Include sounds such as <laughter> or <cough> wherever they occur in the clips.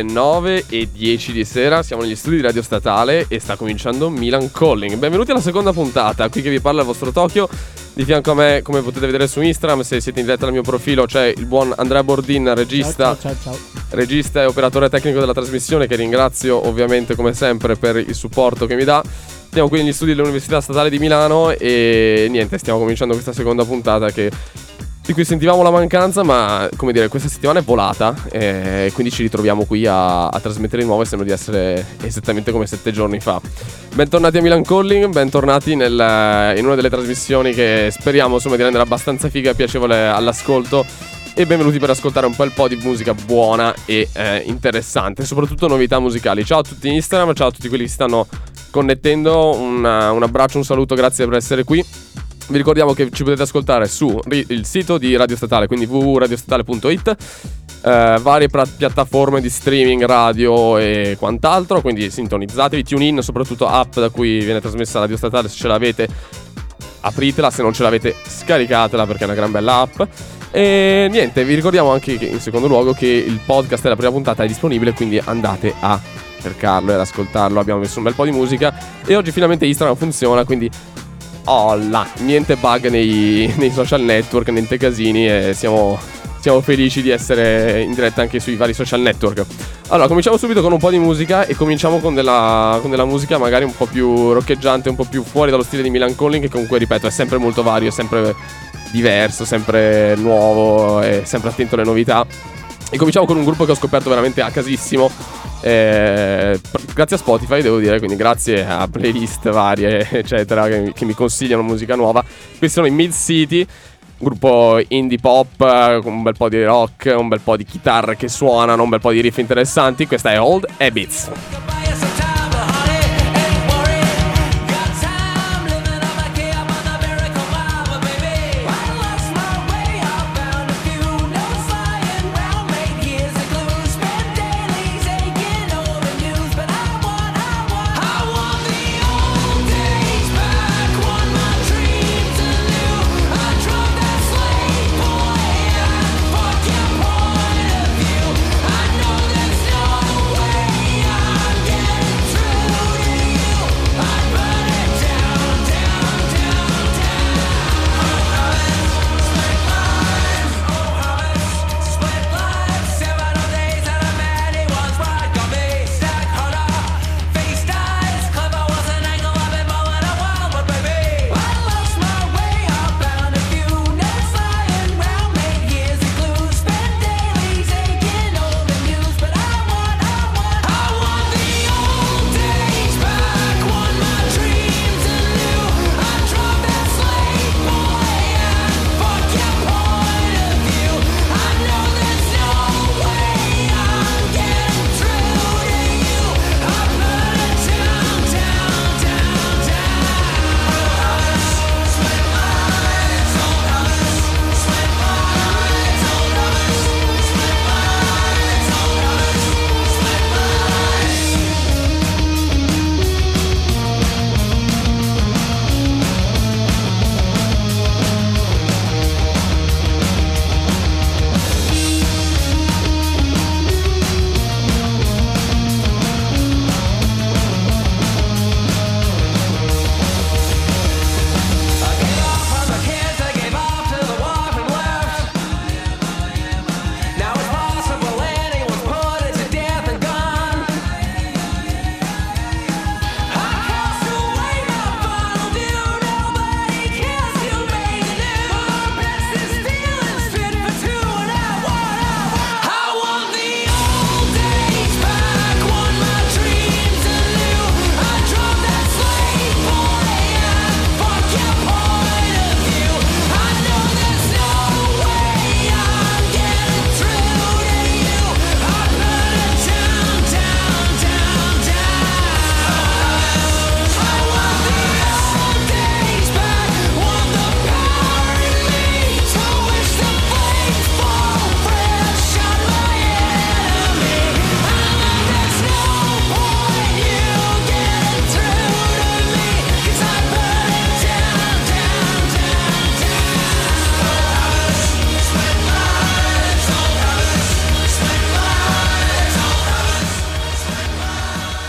E bello, sono le 9 e 10 di sera, siamo negli studi di Radio Statale e sta cominciando Milan Calling. Benvenuti alla seconda puntata, qui che vi parla il vostro Tokyo. Di fianco a me, come potete vedere su Instagram, se siete in diretta al mio profilo, c'è il buon Andrea Bordin, regista, Ciao, ciao, ciao. regista e operatore tecnico della trasmissione, che ringrazio ovviamente come sempre per il supporto che mi dà. Siamo qui negli studi dell'Università Statale di Milano e niente, stiamo cominciando questa seconda puntata che di cui sentivamo la mancanza, ma come dire, questa settimana è volata e quindi ci ritroviamo qui a, a trasmettere di nuovo e sembra di essere esattamente come sette giorni fa. Bentornati a Milan Calling, bentornati nel- in una delle trasmissioni che speriamo insomma di rendere abbastanza figa e piacevole all'ascolto. E benvenuti per ascoltare un bel po' di musica buona e eh, interessante, soprattutto novità musicali. Ciao a tutti in Instagram, ciao a tutti quelli che stanno connettendo, un, un abbraccio, un saluto, grazie per essere qui. Vi ricordiamo che ci potete ascoltare su ri- il sito di Radio Statale, quindi www.radiostatale.it, eh, varie pra- piattaforme di streaming radio e quant'altro, quindi sintonizzatevi, TuneIn, soprattutto app da cui viene trasmessa Radio Statale, se ce l'avete apritela, se non ce l'avete scaricatela perché è una gran bella app. E niente, vi ricordiamo anche che in secondo luogo che il podcast della prima puntata è disponibile, quindi andate a cercarlo e ad ascoltarlo. Abbiamo messo un bel po' di musica e oggi finalmente Instagram funziona, quindi Olla, niente bug nei, nei social network, niente casini e siamo, siamo felici di essere in diretta anche sui vari social network. Allora, cominciamo subito con un po' di musica e cominciamo con della, con della musica magari un po' più roccheggiante, un po' più fuori dallo stile di Milan Calling, che comunque, ripeto, è sempre molto vario, è sempre diverso, sempre nuovo, è sempre attento alle novità. E cominciamo con un gruppo che ho scoperto veramente a casissimo. Eh, grazie a Spotify, devo dire, quindi grazie a playlist varie, eccetera, che, che mi consigliano musica nuova. Questi sono i Mid City, gruppo indie pop con un bel po' di rock, un bel po' di chitarre che suonano, un bel po' di riff interessanti. Questa è Old Habits.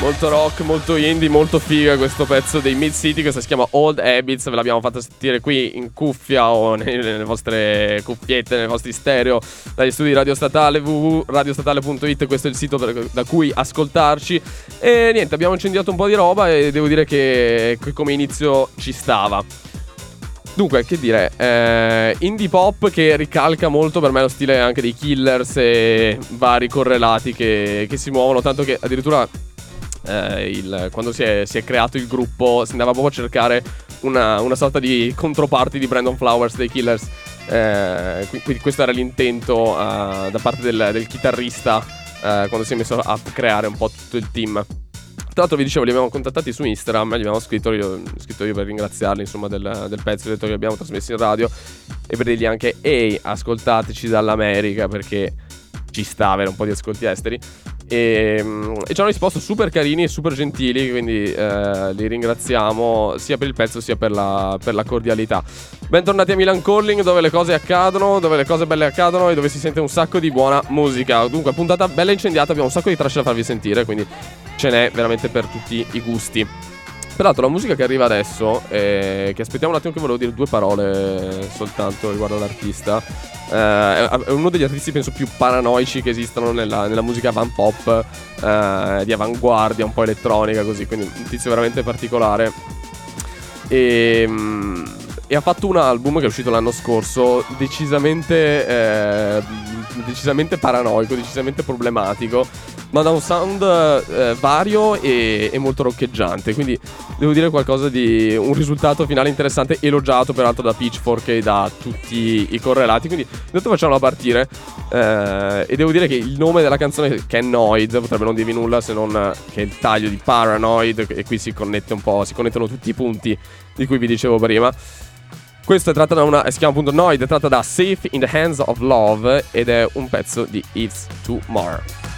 Molto rock, molto indie, molto figa questo pezzo dei Mid City che si chiama Old Habits, ve l'abbiamo fatto sentire qui in cuffia o <laughs> nelle vostre cuffiette, nei vostri stereo dagli studi Radio Statale www.radiostatale.it, questo è il sito per, da cui ascoltarci e niente, abbiamo incendiato un po' di roba e devo dire che, che come inizio ci stava. Dunque, che dire, eh, indie pop che ricalca molto per me lo stile anche dei killers e vari correlati che, che si muovono, tanto che addirittura eh, il, quando si è, si è, creato il gruppo si andava proprio a cercare una, una sorta di controparty di Brandon Flowers dei killers. Eh, quindi questo era l'intento uh, da parte del, del chitarrista uh, quando si è messo a creare un po' tutto il team. Tra l'altro vi dicevo, li abbiamo contattati su Instagram, gli abbiamo scritto io, scritto io per ringraziarli insomma del, del pezzo, detto che abbiamo trasmesso in radio e per dirgli anche ehi ascoltateci dall'America perché ci sta avere un po' di ascolti esteri e, mm, e ci hanno risposto super carini e super gentili, quindi eh, li ringraziamo sia per il pezzo sia per la, per la, cordialità. Bentornati a Milan Calling dove le cose accadono, dove le cose belle accadono e dove si sente un sacco di buona musica. Dunque, puntata bella incendiata, abbiamo un sacco di trash da farvi sentire, quindi ce n'è veramente per tutti i gusti. Peraltro la musica che arriva adesso, eh, che aspettiamo un attimo che volevo dire due parole soltanto riguardo all'artista, eh, è uno degli artisti penso più paranoici che esistono nella, nella musica avant pop, eh, di avanguardia, un po' elettronica così, quindi un tizio veramente particolare. E, mm, e ha fatto un album che è uscito l'anno scorso decisamente, eh, decisamente paranoico, decisamente problematico ma da un sound eh, vario e, e, molto roccheggiante. Quindi devo dire qualcosa di un risultato finale interessante, elogiato peraltro da Pitchfork e da tutti i correlati. Quindi intanto facciamola partire. Eh, e devo dire che il nome della canzone, che è Noid, potrebbe non dirvi nulla se non che è il taglio di Paranoid. E qui si connette un po', si connettono tutti i punti di cui vi dicevo prima. Questo è tratto da una. si chiama appunto Noid, è tratta da Safe in the Hands of Love ed è un pezzo di It's Tomorrow.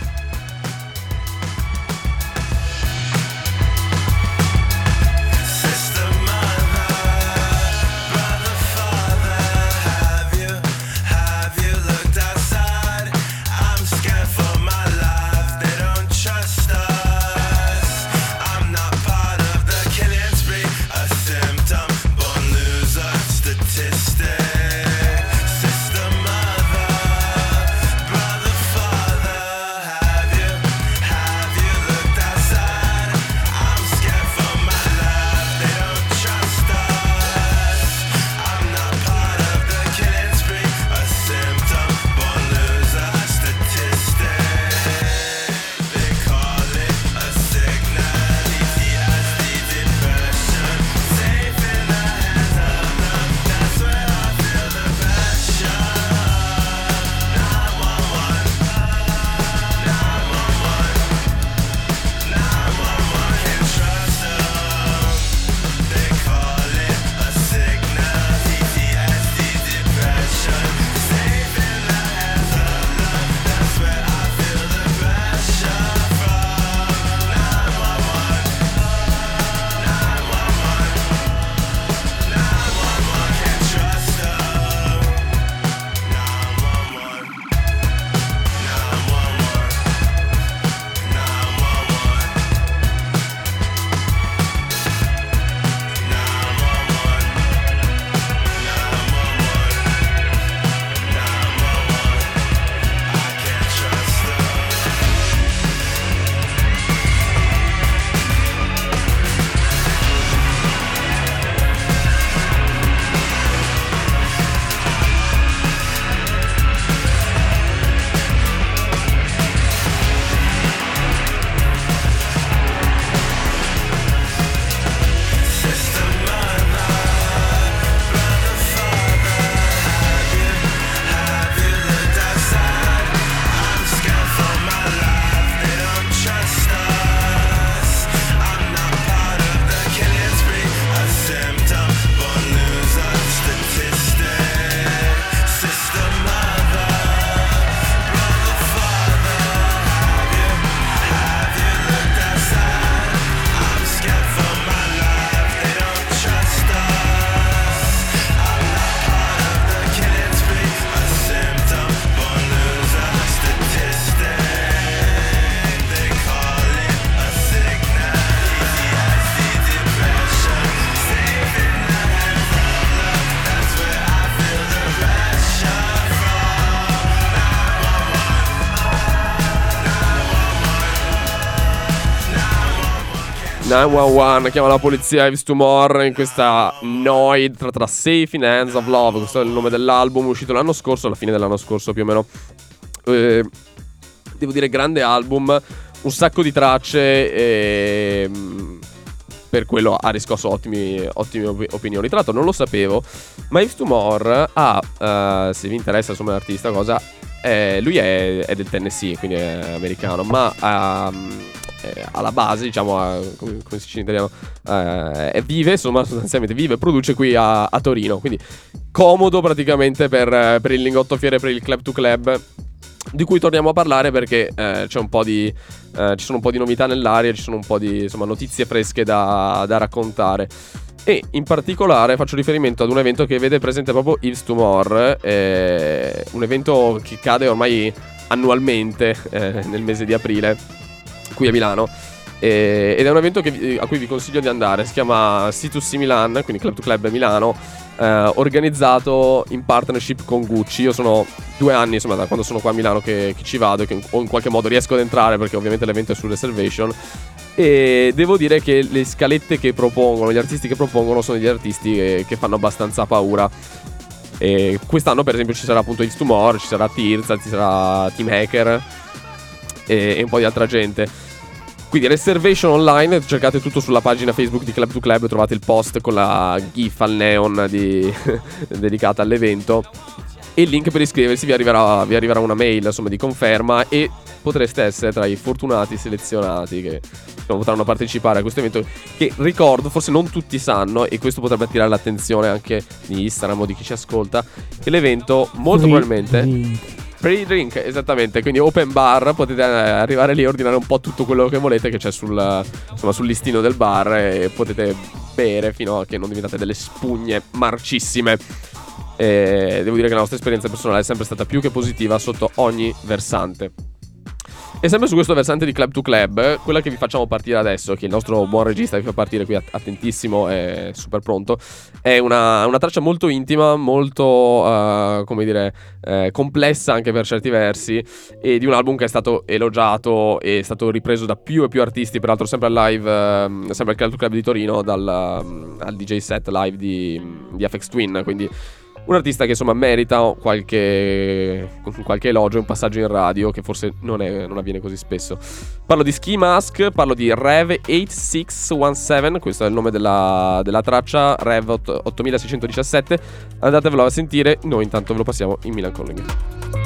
911 chiama la polizia Ives Tomorrow in questa Noid tra, tra Safe in Hands of Love questo è il nome dell'album uscito l'anno scorso alla fine dell'anno scorso più o meno eh, devo dire grande album un sacco di tracce e mm, per quello ha riscosso ottime opinioni. Tra l'altro non lo sapevo, ma Yves Tumor ha, uh, se vi interessa insomma l'artista cosa, eh, lui è, è, del Tennessee, quindi è americano, ma um, eh, alla base, diciamo, a, come, come, si dice in italiano, eh, vive, insomma, <laughs> sostanzialmente vive e produce qui a, a, Torino. Quindi comodo praticamente per, per il lingotto fiere, per il club to club di cui torniamo a parlare perché eh, di, eh, ci sono un po' di novità nell'aria, ci sono un po' di insomma, notizie fresche da, da, raccontare. E in particolare faccio riferimento ad un evento che vede presente proprio Yves Tumor, eh, un evento che cade ormai annualmente eh, nel mese di aprile qui a Milano. ed è un evento che, a cui vi consiglio di andare, si chiama C2C Milan, quindi Club to Club Milano eh, organizzato in partnership con Gucci. Io sono due anni, insomma, da quando sono qua a Milano che, che ci vado e che in qualche modo riesco ad entrare perché ovviamente l'evento è su reservation. E devo dire che le scalette che propongono, gli artisti che propongono sono degli artisti che, che fanno abbastanza paura. E quest'anno, per esempio, ci sarà appunto X Tomorrow, ci sarà Tirza, ci sarà Team Hacker e, e un po' di altra gente. Quindi reservation online, cercate tutto sulla pagina Facebook di Club to Club, trovate il post con la GIF al neon di, <laughs> dedicata all'evento. E il link per iscriversi vi arriverà, vi arriverà una mail insomma, di conferma e potreste essere tra i fortunati selezionati che insomma, potranno partecipare a questo evento che ricordo forse non tutti sanno e questo potrebbe attirare l'attenzione anche di Instagram o di chi ci ascolta che l'evento molto probabilmente Free drink, esattamente. Quindi open bar, potete eh, arrivare lì e ordinare un po' tutto quello che volete che c'è sul, insomma, sul listino del bar e potete bere fino a che non diventate delle spugne marcissime. E devo dire che la nostra esperienza personale è sempre stata più che positiva sotto ogni versante. E sempre su questo versante di Club to Club, quella che vi facciamo partire adesso, che il nostro buon regista vi fa partire qui attentissimo e super pronto, è una, una traccia molto intima, molto, uh, come dire, eh, complessa anche per certi versi, e di un album che è stato elogiato e è stato ripreso da più e più artisti, peraltro sempre al live, uh, sempre al Club to Club di Torino, dal, uh, al DJ set live di, di FX Twin, quindi un artista che insomma merita qualche, qualche elogio, un passaggio in radio che forse non, è, non, avviene così spesso. Parlo di Ski Mask, parlo di Rev 8617, questo è il nome della, della traccia, Rev 8617. Andatevelo a sentire, noi intanto ve lo passiamo in Milan Calling.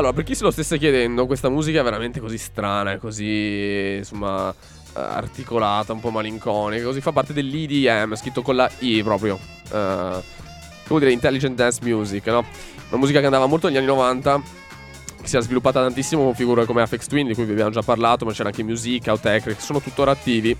Allora, per chi se lo stesse chiedendo, questa musica è veramente così strana, così insomma articolata, un po' malinconica, così fa parte dell'EDM, scritto con la I proprio. Uh, vuol dire Intelligent Dance Music, no? Una musica che andava molto negli anni 90, che si è sviluppata tantissimo con figure come Afex Twin, di cui vi abbiamo già parlato, ma c'era anche Music, Outtech, che sono tuttora attivi,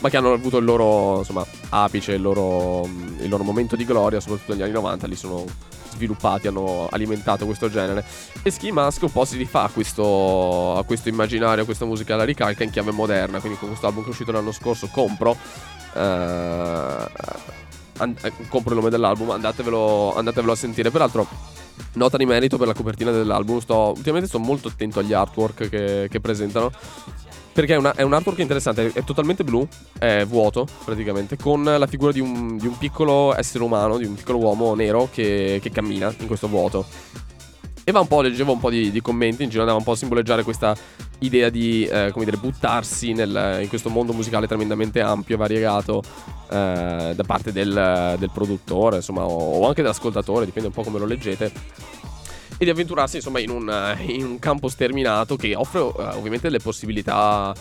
ma che hanno avuto il loro insomma, apice, il loro, il loro momento di gloria, soprattutto negli anni 90, lì sono sviluppati, hanno alimentato questo genere. E Ski Mask un po' si rifà a questo, a questo immaginario, a questa musica la ricalca in chiave moderna. Quindi con questo album che è uscito l'anno scorso, compro. Eh, eh, compro il nome dell'album, andatevelo, andatevelo a sentire. Peraltro, nota di merito per la copertina dell'album. Sto, ultimamente sto molto attento agli artwork che, che presentano. Perché è, una, è, un artwork interessante, è totalmente blu, è vuoto praticamente, con la figura di un, di un piccolo essere umano, di un piccolo uomo nero che, che, cammina in questo vuoto. E va un po', leggevo un po' di, di commenti in giro, andava un po' a simboleggiare questa idea di, eh, come dire, buttarsi nel, in questo mondo musicale tremendamente ampio e variegato eh, da parte del, del produttore, insomma, o, o anche dell'ascoltatore, dipende un po' come lo leggete e di avventurarsi insomma in un, eh, in un campo sterminato che offre uh, ovviamente delle possibilità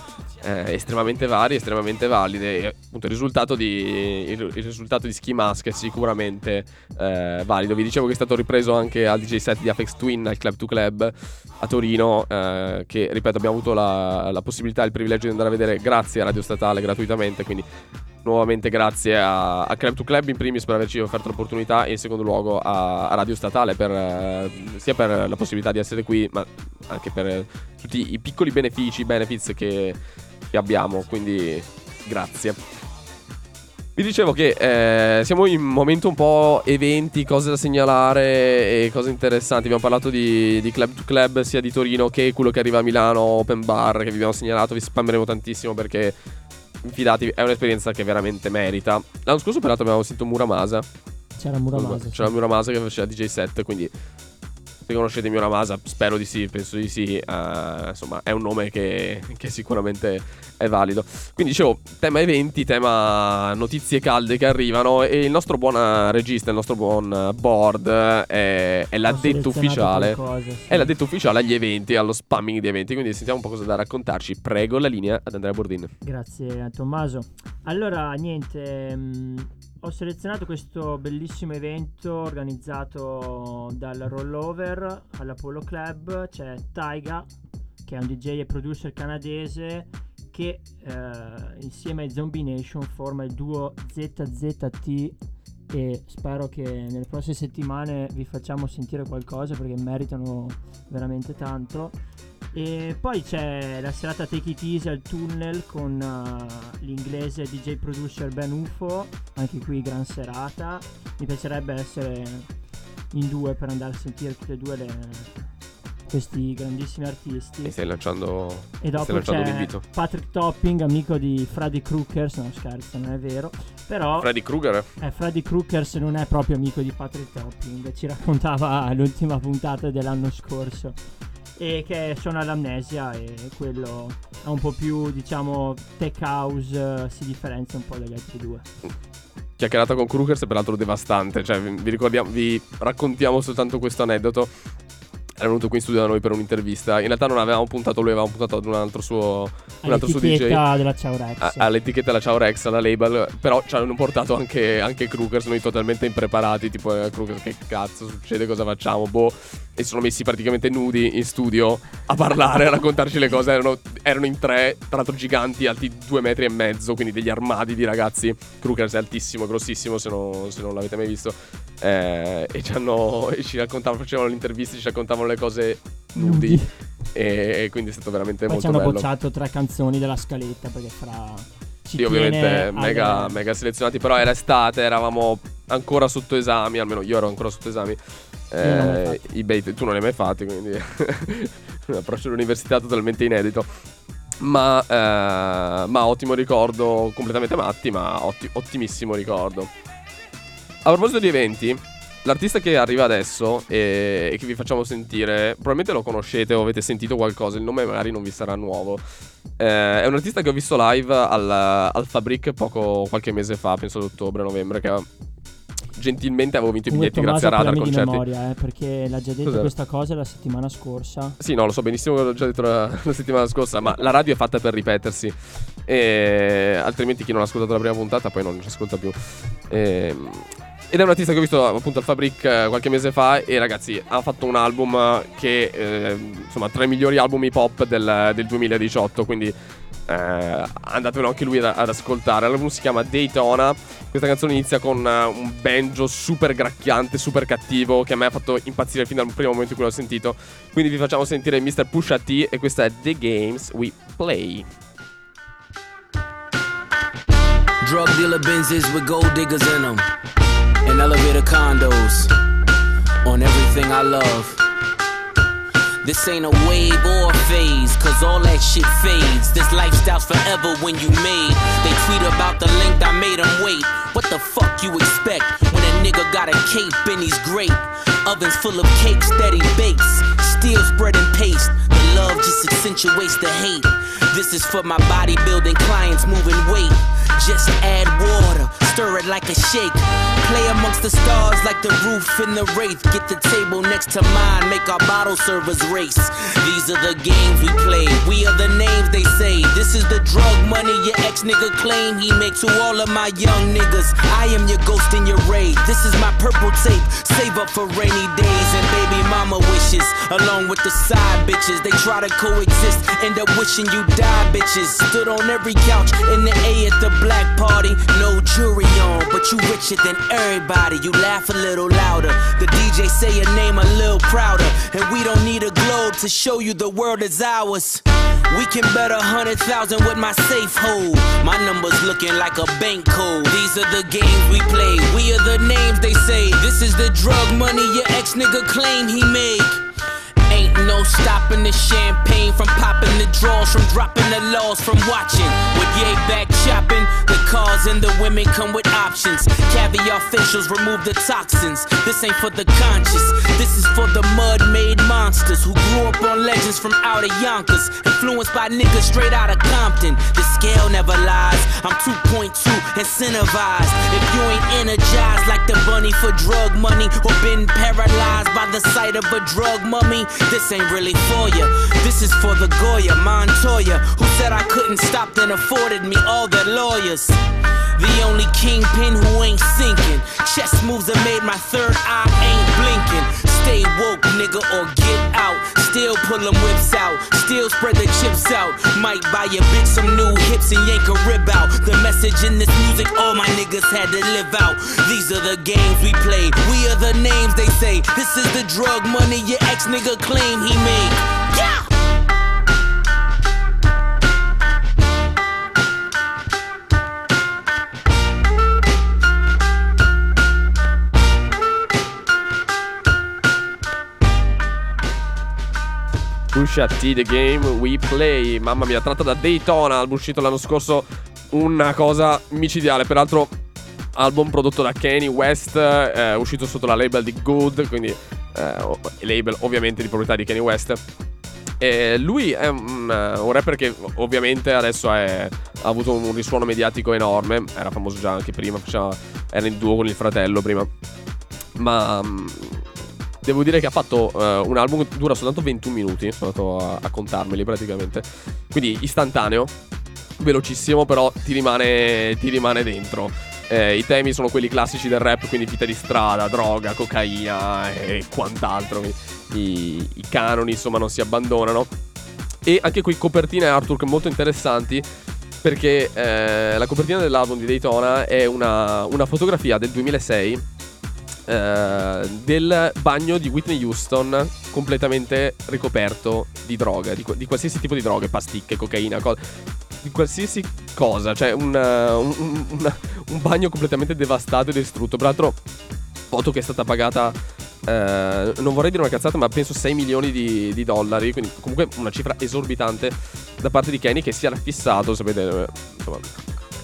eh, estremamente varie, estremamente valide. E, appunto il risultato di, il, il risultato di Ski Mask è sicuramente eh, valido. Vi dicevo che è stato ripreso anche al DJ set di Afex Twin al Club to Club a Torino, eh, che ripeto abbiamo avuto la, la possibilità e il privilegio di andare a vedere grazie a Radio Statale gratuitamente, quindi nuovamente grazie a, a Club to Club in primis per averci offerto l'opportunità e in secondo luogo a, a Radio Statale per, eh, sia per la possibilità di essere qui ma anche per tutti i piccoli benefici, benefits che, che abbiamo, quindi grazie. Vi dicevo che eh, siamo in un momento un po' eventi, cose da segnalare e cose interessanti. Abbiamo parlato di, di, Club to Club sia di Torino che quello che arriva a Milano, Open Bar, che vi abbiamo segnalato. Vi spammeremo tantissimo perché fidatevi, è un'esperienza che veramente merita. L'anno scorso, peraltro, abbiamo sentito Muramasa. C'era Muramasa. C'era Muramasa che faceva DJ set, quindi se conoscete Muramasa, spero di sì, penso di sì. Uh, insomma, è un nome che, che, sicuramente è valido. Quindi dicevo, tema eventi, tema notizie calde che arrivano. E il nostro buon regista, il nostro buon board è, è l'addetto ufficiale. Qualcosa, sì. È l'addetto ufficiale agli eventi, allo spamming di eventi. Quindi sentiamo un po' cosa da raccontarci. Prego la linea ad Andrea Bordin. Grazie a Tommaso. Allora, niente. Mh, mm, ho selezionato questo bellissimo evento organizzato dal Rollover all'Apollo Club. C'è Taiga, che è un DJ e producer canadese, che eh, insieme ai Zombie Nation forma il duo ZZT e spero che nelle prossime settimane vi facciamo sentire qualcosa perché meritano veramente tanto e poi c'è la serata Take It Easy al tunnel con uh, l'inglese DJ producer Ben UFO, anche qui gran serata. Mi piacerebbe essere in due per andare a sentire tutte e due le, questi grandissimi artisti. E stai lanciando, e dopo stai lanciando c'è un invito. Patrick Topping, amico di Freddy Crookers, no scherzo, non è vero. Però Freddy Krueger? Eh, Freddy Crookers non è proprio amico di Patrick Topping, ci raccontava l'ultima puntata dell'anno scorso e che sono all'amnesia e quello è un po' più diciamo tech house si differenzia un po' dagli altri due. Chiacchierata con Krugers è peraltro devastante cioè vi, ricordiamo vi raccontiamo soltanto questo aneddoto era venuto qui in studio da noi per un'intervista. In realtà non avevamo puntato lui, avevamo puntato ad un altro suo, un altro suo DJ. della Ciao Rex. A, all'etichetta della Ciao Rex, alla label. Però ci hanno portato anche, anche Krugers, noi totalmente impreparati. Tipo, eh, Krugers, che cazzo succede? Cosa facciamo? Boh. E sono messi praticamente nudi in studio a parlare, a raccontarci le cose. Erano, erano, in tre, tra l'altro giganti, alti due metri e mezzo, quindi degli armadi di ragazzi. Krugers è altissimo, grossissimo, se, no, se non l'avete mai visto. Eh, e, ci hanno, e ci raccontavano, facevano le interviste, ci raccontavano le cose nudi. nudi. E, quindi è stato veramente Poi molto bello. Ci hanno bocciato tre canzoni della scaletta perché fra... Sì, ovviamente mega, mega, selezionati, però era estate, eravamo ancora sotto esami, almeno io ero ancora sotto esami. Eh, I bait, tu non li hai mai fatti, quindi <laughs> un approccio all'università totalmente inedito. Ma, eh, ma, ottimo ricordo, completamente matti, ma otti- ottimissimo ricordo. A proposito di eventi, L'artista che arriva adesso e, e, che vi facciamo sentire, probabilmente lo conoscete o avete sentito qualcosa, il nome magari non vi sarà nuovo. Eh, è un artista che ho visto live al, al Fabric poco, qualche mese fa, penso ad ottobre-novembre, che gentilmente avevo vinto i biglietti grazie a Radar Concerti. memoria, eh, perché l'ha già detto Cos'era? questa cosa la settimana scorsa. Sì, no, lo so benissimo che l'ho già detto la, <laughs> la settimana scorsa, ma la radio è fatta per ripetersi. E altrimenti chi non ha ascoltato la prima puntata poi non ci ascolta più. Ehm, ed è un artista che ho visto appunto al Fabric eh, qualche mese fa e ragazzi ha fatto un album che eh, insomma tra i migliori album hip hop del, del 2018, quindi eh, andatevelo anche lui ad, ad ascoltare. L'album si chiama Daytona. Questa canzone inizia con eh, un banjo super gracchiante, super cattivo, che a me ha fatto impazzire fin dal primo momento in cui l'ho sentito. Quindi vi facciamo sentire Mr. Pusha T e questa è The Games We Play. Drug dealer Benzes with gold diggers in them. And elevator condos on everything I love. This ain't a wave or a phase, cause all that shit fades. This lifestyle's forever when you made. They tweet about the length I made them wait. What the fuck you expect when a nigga got a cape and he's great? Ovens full of cakes that he bakes. Still spreading paste. The love just accentuates the hate. This is for my bodybuilding clients moving weight. Just add water, stir it like a shake. Play amongst the stars like the roof in the wraith. Get the table next to mine, make our bottle servers race. These are the games we play. We are the names they say. This is the drug money your ex nigga claim he makes to all of my young niggas. I am your ghost in your raid. This is my purple tape. Save up for rainy days and baby mama wishes. Along with the side bitches, they try to coexist. End up wishing you die, bitches. Stood on every couch in the A at the black party. No jury on, but you richer than everybody. You laugh a little louder. The DJ say your name a little prouder. And we don't need a globe to show you the world is ours. We can bet a hundred thousand with my safe hold. My numbers looking like a bank code. These are the games we play. We are the names they say. This is the drug money your ex nigga claim he make. No stopping the champagne from popping the draws, from dropping the laws, from watching. With yay back chopping, the cars and the women come with options. Caviar facials remove the toxins. This ain't for the conscious, this is for the mud made monsters who grew up on legends from out of Yonkers. Influenced by niggas straight out of Compton. The scale never lies. I'm 2.2 incentivized. If you ain't energized like the bunny for drug money or been paralyzed by the sight of a drug mummy, this ain't really for ya. This is for the Goya Montoya, who said I couldn't stop, then afforded me all their lawyers. The only kingpin who ain't sinking. Chess moves that made my third eye ain't blinking. Stay woke, nigga, or get out. Still pull them whips out. Still spread the chips out. Might buy a bitch some new hips and yank a rib out. The message in this music, all my niggas had to live out. These are the games we play. We are the names they say. This is the drug money your ex nigga claim he made. Yeah! Pusha T, The Game We Play. Mamma mia, tratta da Daytona, album uscito l'anno scorso. Una cosa micidiale. Peraltro, album prodotto da Kanye West, eh, uscito sotto la label di Good, quindi eh, label ovviamente di proprietà di Kanye West. E lui è un, eh, un rapper che ovviamente adesso è- ha avuto un risuono mediatico enorme. Era famoso già anche prima, era in duo con il fratello prima. Ma mm, devo dire che ha fatto eh, un album che dura soltanto 21 minuti. Sono andato a, a contarmeli praticamente. Quindi istantaneo, velocissimo, però ti rimane, ti rimane dentro. Eh, I temi sono quelli classici del rap, quindi vita di strada, droga, cocaina e quant'altro. I, i canoni, insomma, non si abbandonano. E anche qui copertine e artwork molto interessanti. Perché eh, la copertina dell'album di Daytona è una, una fotografia del 2006 eh, del bagno di Whitney Houston completamente ricoperto di droga, di, di qualsiasi tipo di droghe, pasticche, cocaina, co- di qualsiasi cosa, cioè un, eh, un- un- una- un bagno completamente devastato e distrutto. Peraltro, foto che è stata pagata, eh, non vorrei dire una cazzata, ma penso 6 milioni di, di dollari, quindi comunque una cifra esorbitante da parte di Kenny che si era fissato, sapete, eh, insomma,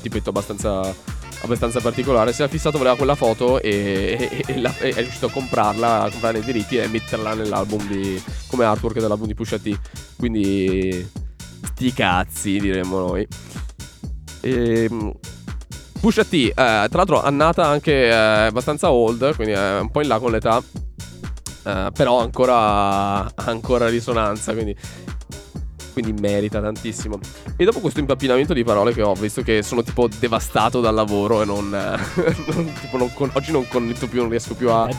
tipetto abbastanza abbastanza particolare. Si era fissato, voleva quella foto e, e- e la- e è riuscito a comprarla, a comprare i diritti e metterla nell'album di. come artwork dell'album di Pusha T. Quindi. sti cazzi, diremmo noi. Ehm, Pusha T, eh, tra l'altro annata anche eh, abbastanza old, quindi è un po' in là con l'età, eh, però ancora, ancora risonanza, quindi quindi merita tantissimo. E dopo questo impappinamento di parole che ho, visto che sono tipo devastato dal lavoro e non. <laughs> non tipo non con, oggi non connetto più, non riesco più a.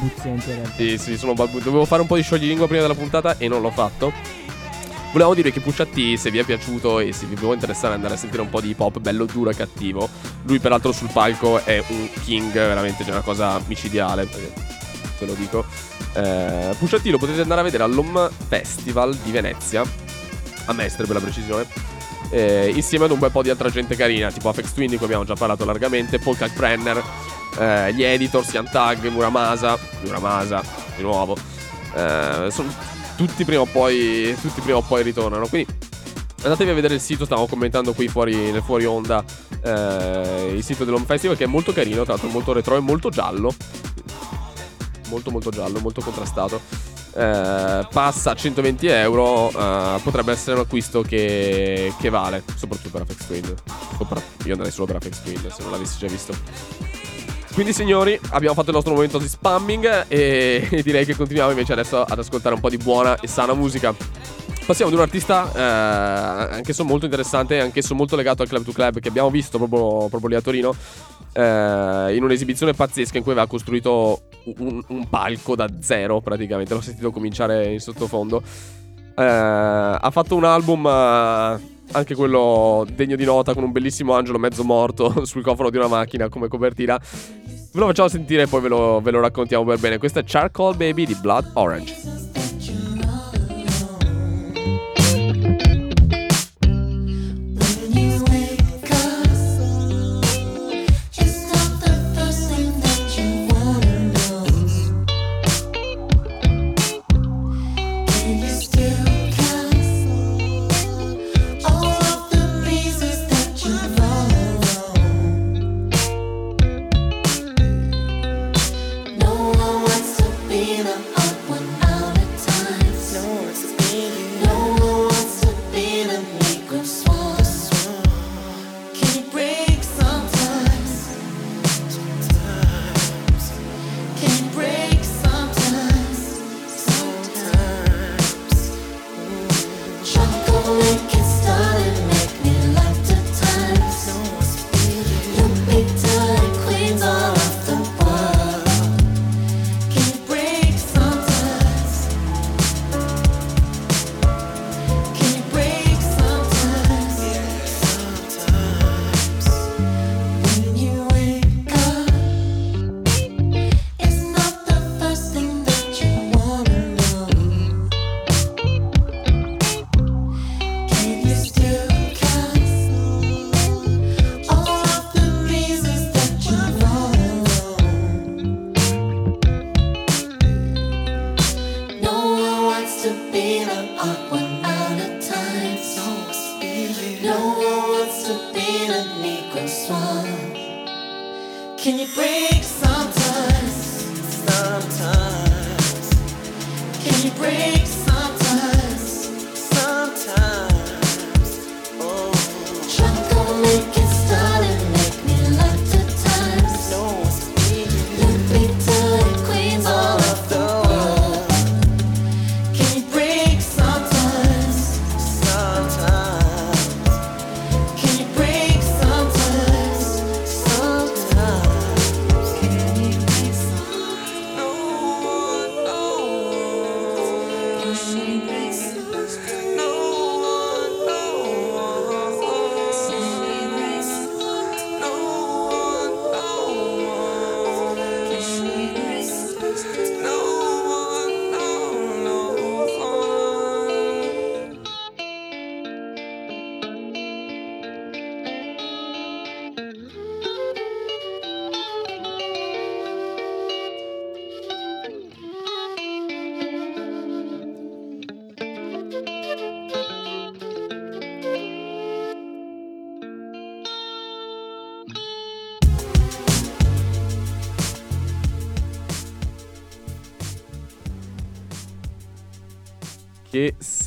Sì, sì, sono balbu- Dovevo fare un po' di scioglilingua prima della puntata e non l'ho fatto. Volevo dire che T, se vi è piaciuto e se vi può interessare andare a sentire un po' di hip hop bello duro e cattivo, lui peraltro sul palco è un king, veramente c'è una cosa micidiale, ve lo dico. Eh, T lo potete andare a vedere all'Home Festival di Venezia, a Mestre per la precisione, eh, insieme ad un bel po' di altra gente carina, tipo Apex Twin di cui abbiamo già parlato largamente, Paul Kalkbrenner, eh, gli editors, Ian Tag, Muramasa, Muramasa di nuovo. Eh, sono tutti prima o poi, tutti prima o poi ritornano. Quindi andatevi a vedere il sito, stavo commentando qui fuori, nel fuori onda eh, il sito dell'Home Festival che è molto carino, tra l'altro molto retro e molto giallo. Molto molto giallo, molto contrastato. Eh, passa a 120 euro, eh, potrebbe essere un acquisto che, che vale, soprattutto per Apex Twin. Io andrei solo per Apex Twin se non l'avessi già visto. Quindi signori, abbiamo fatto il nostro momento di spamming e <laughs> direi che continuiamo invece adesso ad ascoltare un po' di buona e sana musica. Passiamo ad un artista eh, anch'esso molto interessante, anch'esso molto legato al Club to Club che abbiamo visto proprio, proprio lì a Torino eh, in un'esibizione pazzesca in cui aveva costruito un, un, palco da zero praticamente, l'ho sentito cominciare in sottofondo. Eh, ha fatto un album eh, anche quello degno di nota con un bellissimo angelo mezzo morto <laughs> sul cofano di una macchina come copertina. Ve lo facciamo sentire e poi ve lo, ve lo raccontiamo per bene. Questo è Charcoal Baby di Blood Orange.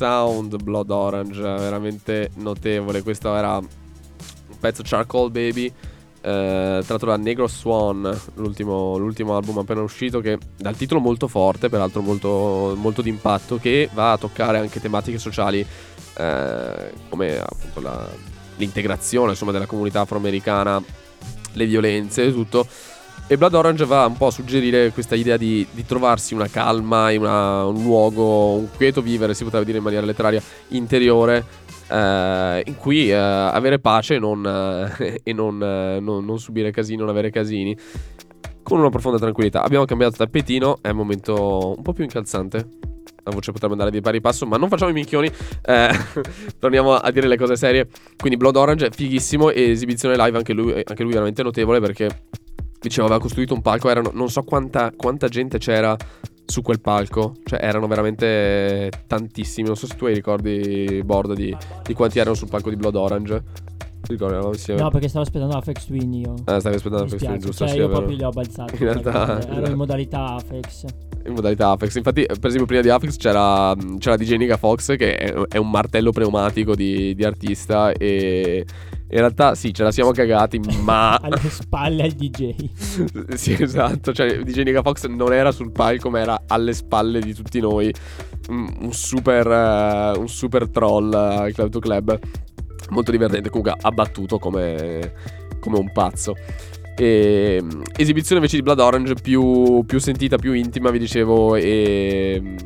Sound Blood Orange, veramente notevole. Questo era un pezzo Charcoal Baby eh, tratto da Negro Swan, l'ultimo, l'ultimo, album appena uscito, che dal titolo molto forte, peraltro molto, molto d'impatto, che va a toccare anche tematiche sociali eh, come appunto la, l'integrazione insomma, della comunità afroamericana, le violenze e tutto. E Blood Orange va un po' a suggerire questa idea di, di trovarsi una calma, una, un luogo, un quieto vivere, si potrebbe dire in maniera letteraria, interiore, eh, in cui eh, avere pace non, eh, <laughs> e non, eh, non, non, subire casini, non avere casini, con una profonda tranquillità. Abbiamo cambiato tappetino, è un momento un po' più incalzante. La voce potrebbe andare di pari passo, ma non facciamo i minchioni. Eh, <laughs> torniamo a dire le cose serie. Quindi Blood Orange è fighissimo e esibizione live anche lui, anche lui veramente notevole perché dicevo, aveva costruito un palco, erano, non so quanta, quanta gente c'era su quel palco. Cioè, erano veramente tantissimi. Non so se tu hai ricordi, Borda, di, di quanti erano sul palco di Blood Orange. No, perché stavo aspettando Afex Twin io. Ah, stavi aspettando Afex Twin, giusto? Cioè, sì, io proprio li ho balzati. In realtà... <laughs> Ero in modalità Afex in modalità Afex. Infatti, per esempio, prima di Afex c'era, c'era DJ Niga Fox, che è, è, un martello pneumatico di, di artista. E in realtà sì, ce la siamo cagati, ma... <laughs> Alle spalle al DJ. <laughs> sì, esatto. Cioè, DJ Niga Fox non era sul palco, ma era alle spalle di tutti noi. Un, super, uh, un super troll al uh, Club to Club. Molto divertente. Comunque, ha battuto come, come un pazzo. E, ehm, esibizione invece di Blood Orange più, più sentita, più intima, vi dicevo, e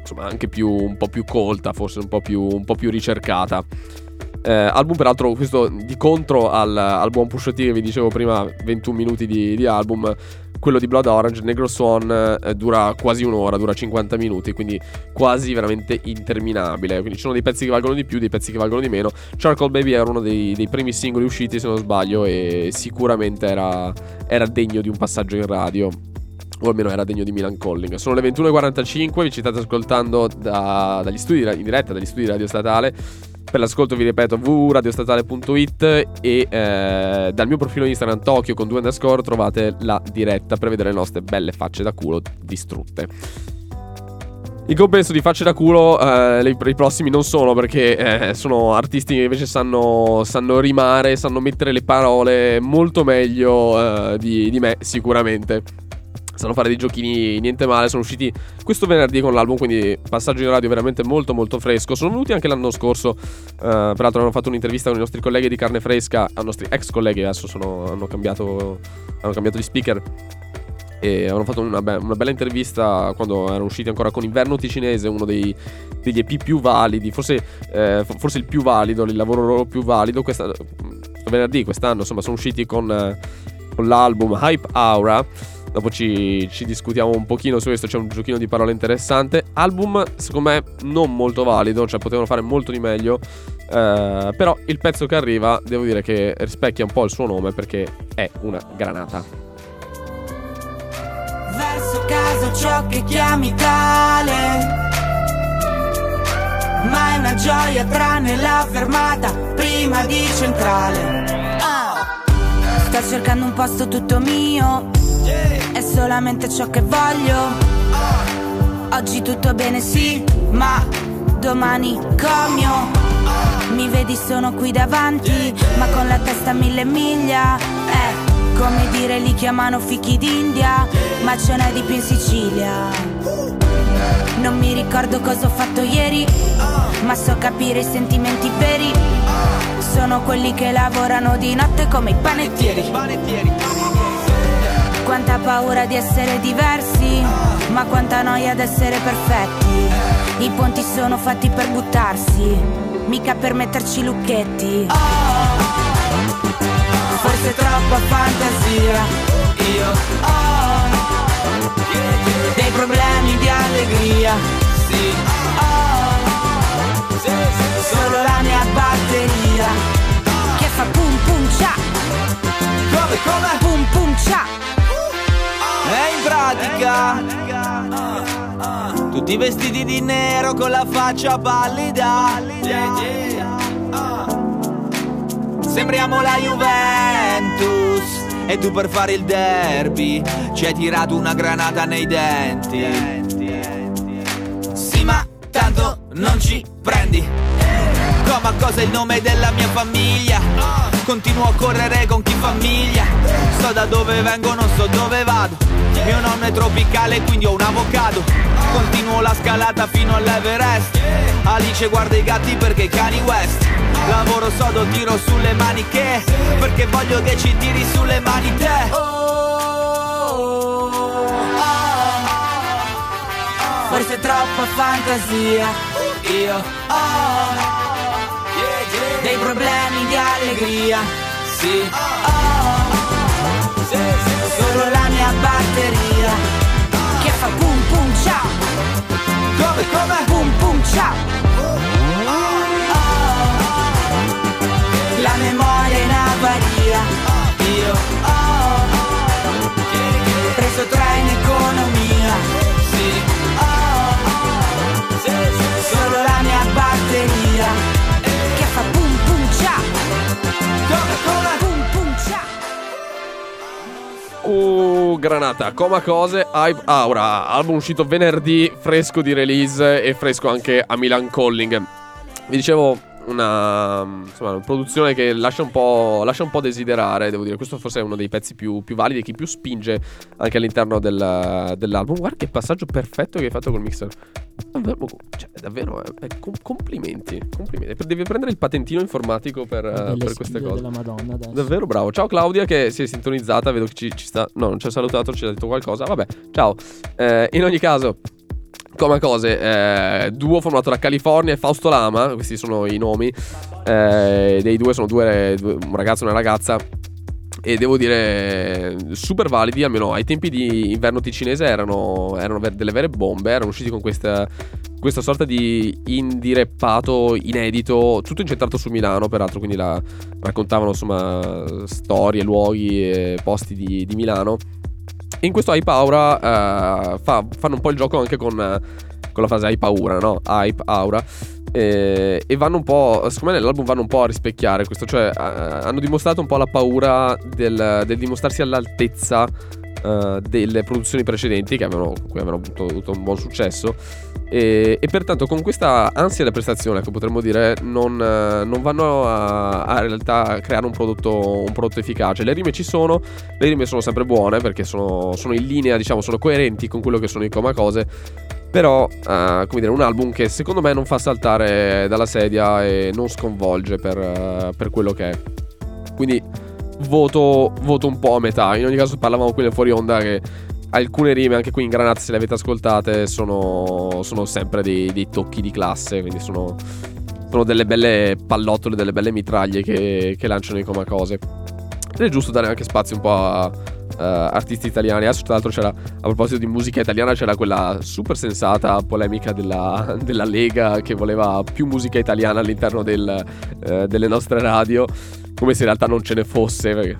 insomma anche più, un po' più colta, forse un po' più, un po più ricercata. Eh, album peraltro questo di contro al, al buon Pusha T che vi dicevo prima 21 minuti di, di album quello di Blood Orange, Negro Swan, eh, dura quasi un'ora, dura 50 minuti, quindi quasi veramente interminabile. Quindi ci sono dei pezzi che valgono di più, dei pezzi che valgono di meno. Charcoal Baby era uno dei, dei primi singoli usciti, se non sbaglio, e sicuramente era, era degno di un passaggio in radio o almeno era degno di Milan Calling. Sono le 21.45, vi ci state ascoltando da, dagli studi in diretta, dagli studi Radio Statale. Per l'ascolto vi ripeto www.radiostatale.it e eh, dal mio profilo Instagram Tokyo con due underscore trovate la diretta per vedere le nostre belle facce da culo distrutte. In compenso di facce da culo, eh, i, prossimi non sono perché eh, sono artisti che invece sanno, sanno, rimare, sanno mettere le parole molto meglio eh, di, di me, sicuramente sanno fare dei giochini niente male. Sono usciti questo venerdì con l'album, quindi passaggio in radio veramente molto molto fresco. Sono venuti anche l'anno scorso, uh, peraltro hanno fatto un'intervista con i nostri colleghi di Carne Fresca, ai nostri ex colleghi, adesso sono, hanno, cambiato, hanno cambiato di speaker. E hanno fatto una, be- una, bella intervista quando erano usciti ancora con Inverno Ticinese, uno dei, degli EP più validi, forse, eh, forse, il più valido, il lavoro loro più valido. Questa, venerdì, quest'anno, insomma, sono usciti con, eh, con l'album Hype Aura. Dopo ci, ci, discutiamo un pochino su questo, c'è un giochino di parole interessante. Album, secondo me, non molto valido, cioè potevano fare molto di meglio. Eh, però il pezzo che arriva, devo dire che rispecchia un po' il suo nome perché è una granata. Verso caso ciò che chiami tale. Ma è una gioia tranne la fermata prima di centrale. Oh. Sto cercando un posto tutto mio è solamente ciò che voglio. Oggi tutto bene sì, ma domani comio. Mi vedi sono qui davanti, ma con la testa a mille miglia. Eh, come dire li chiamano fichi d'India, ma ce n'è di più in Sicilia. Non mi ricordo cosa ho fatto ieri, ma so capire i sentimenti veri. Sono quelli che lavorano di notte come i panettieri. Quanta paura di essere diversi, ma quanta noia di essere perfetti. I ponti sono fatti per buttarsi, mica per metterci lucchetti. Forse troppa fantasia. Io ho dei problemi di allegria. Sì, oh, solo la mia batteria che fa pum pum cia. Come, come? Pum pum cia. E in pratica Tutti vestiti di nero con la faccia pallida Sembriamo la Juventus E tu per fare il derby Ci hai tirato una granata nei denti Sì ma tanto non ci prendi. Come a cosa il nome della mia famiglia. Continuo a correre con chi famiglia. So da dove vengo, non so dove vado. Mio nonno è tropicale, quindi ho un avocado. Continuo la scalata fino all'Everest. Alice guarda i gatti perché cani West. Lavoro sodo, tiro sulle maniche. Perché voglio che ci tiri sulle mani te. Forse troppa fantasia Io. Ho dei problemi di allegria. Sì. Ho solo la mia batteria. Che fa pum pum ciao. Come, come? Pum pum ciao. La memoria in avaria. Io. Ho preso tre Solo la mia batteria Che fa pum pum ciao Come, come? Pum pum ciao Uh, granata, coma cose, Hype Aura, album uscito venerdì, fresco di release e fresco anche a Milan Calling. Vi dicevo, una, insomma, una produzione che lascia un, po', lascia un po' desiderare, devo dire. Questo forse è uno dei pezzi più, più validi che più spinge anche all'interno del- dell'album. Guarda che passaggio perfetto che hai fatto col mixer. Davvero, cioè, davvero eh, eh, com- complimenti, complimenti. Devi prendere il patentino informatico per, eh, per queste cose. Madonna. Davvero bravo. Ciao Claudia che si è sintonizzata, vedo che ci, ci sta... No, non ci ha salutato, ci ha detto qualcosa. Vabbè, ciao. Eh, in ogni caso, come cose, eh, duo formato da California e Fausto Lama, questi sono i nomi. Eh, dei due sono due, due- un ragazzo e una ragazza. E devo dire, super validi, almeno ai tempi di inverno ticinese erano, erano delle vere bombe. Erano usciti con questa, questa sorta di indireppato inedito, tutto incentrato su Milano, peraltro. Quindi la, raccontavano insomma storie, luoghi e posti di, di Milano. In questo Hype Aura eh, fa- fanno un po' il gioco anche con, con la frase Hype Aura, no? Hype Aura. Eh, e vanno un po', secondo me nell'album vanno un po' a rispecchiare questo, cioè eh, hanno dimostrato un po' la paura del, del dimostrarsi all'altezza eh, delle produzioni precedenti che avevano, avevano avuto, avuto un buon successo e, e pertanto con questa ansia da prestazione che potremmo dire non, non vanno a, a in realtà creare un prodotto, un prodotto efficace. Le rime ci sono le rime sono sempre buone perché sono, sono in linea diciamo sono coerenti con quello che sono i coma cose però eh, come dire un album che secondo me non fa saltare dalla sedia e non sconvolge per, eh, per quello che è. Quindi voto, voto un po' a metà. In ogni caso parlavamo qui nel fuori onda che alcune rime anche qui in Granate se le avete ascoltate sono, sono sempre dei, dei tocchi di classe quindi sono, sono delle belle pallottole delle belle mitraglie che, che lanciano i coma cose ed è giusto dare anche spazio un po' a artisti italiani adesso tra l'altro c'era a proposito di musica italiana c'era quella super sensata polemica della, <laughs> della Lega che voleva più musica italiana all'interno del, eh, delle nostre radio come se in realtà non ce ne fosse perché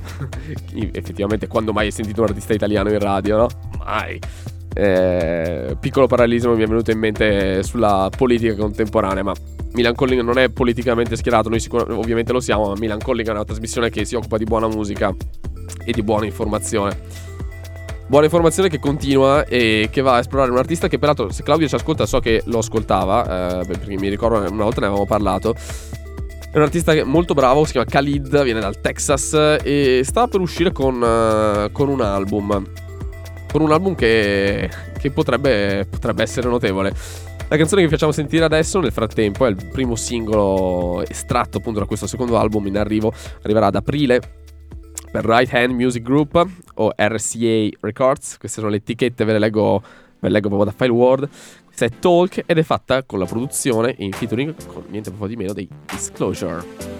<laughs> effettivamente quando mai hai sentito un artista italiano in radio no? mai Eh, piccolo parallelismo mi è venuto in mente sulla politica contemporanea ma Milan Calling non è politicamente schierato noi sicur- ovviamente lo siamo ma Milan Calling è una trasmissione che si occupa di buona musica e di buona informazione Buona informazione che continua e che va a esplorare un artista che peraltro se Claudio ci ascolta so che lo ascoltava, eh, perché mi ricordo una volta ne avevamo parlato. È un artista molto bravo, si chiama Khalid, viene dal Texas e sta per uscire con, eh, con un album. Con un album che, che potrebbe, potrebbe essere notevole. La canzone che vi facciamo sentire adesso, nel frattempo, è il primo singolo estratto appunto da questo secondo album in arrivo, arriverà ad aprile per Right Hand Music Group o RCA Records. Queste sono le etichette, ve le leggo, ve le leggo proprio da File Word. Questa è Talk ed è fatta con la produzione in featuring con niente po' di meno dei Disclosure.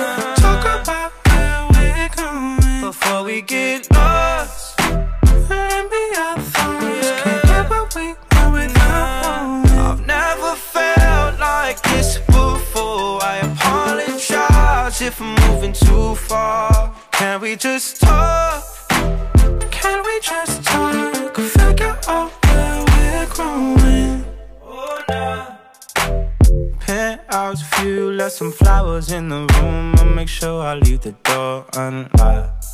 far. Can we just talk? Can we just talk? Figure out where we're growing. Oh, nah. Penthouse view, left some flowers in the room. I'll make sure I leave the door unlocked.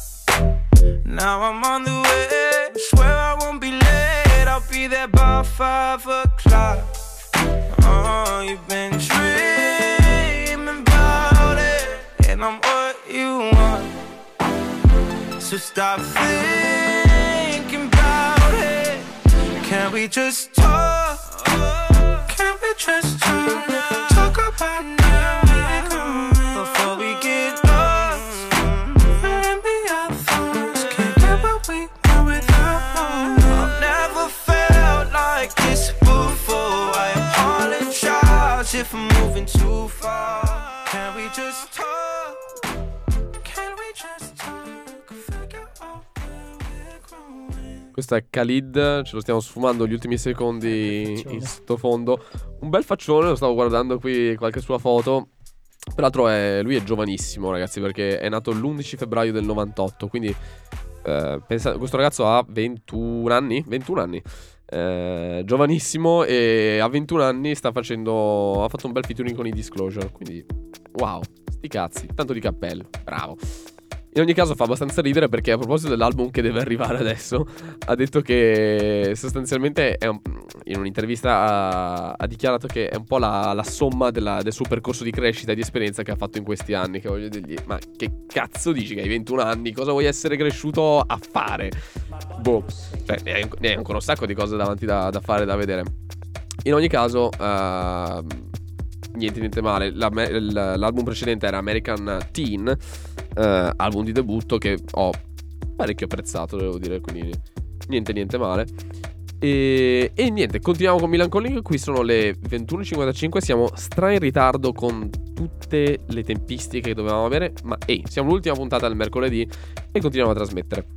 Now I'm on the way. Swear I won't be late. I'll be there by five o'clock. Oh, you've been dreaming about it, and I'm you want. So stop thinking about it. Can we just talk? Can we just talk? Talk about where Questo è Khalid, ce lo stiamo sfumando gli ultimi secondi in sottofondo. Un bel faccione, lo stavo guardando qui qualche sua foto. Peraltro è- lui è giovanissimo, ragazzi, perché è nato l'11 febbraio del 98, quindi eh, pensa- questo ragazzo ha 21 anni, 21 anni. Eh, giovanissimo e a 21 anni sta facendo ha fatto un bel featuring con i Disclosure, quindi wow, sti cazzi, tanto di cappello, bravo. In ogni caso fa abbastanza ridere perché a proposito dell'album che deve arrivare adesso, ha detto che sostanzialmente un- in un'intervista ha, ha dichiarato che è un po' la, la somma della- del suo percorso di crescita e di esperienza che ha fatto in questi anni. Che voglio dirgli, ma che cazzo dici che hai 21 anni? Cosa vuoi essere cresciuto a fare? Boh, cioè, ne hai, ne hai ancora un sacco di cose davanti da, da fare, da vedere. In ogni caso, ehm, niente, niente male. La- l'album precedente era American Teen, eh, album di debutto che ho parecchio apprezzato, devo dire, quindi niente, niente male. E, e niente, continuiamo con Milan Calling. Qui sono le 21.55. Siamo stra in ritardo con tutte le tempistiche che dovevamo avere. Ma ehi, siamo l'ultima puntata del mercoledì e continuiamo a trasmettere.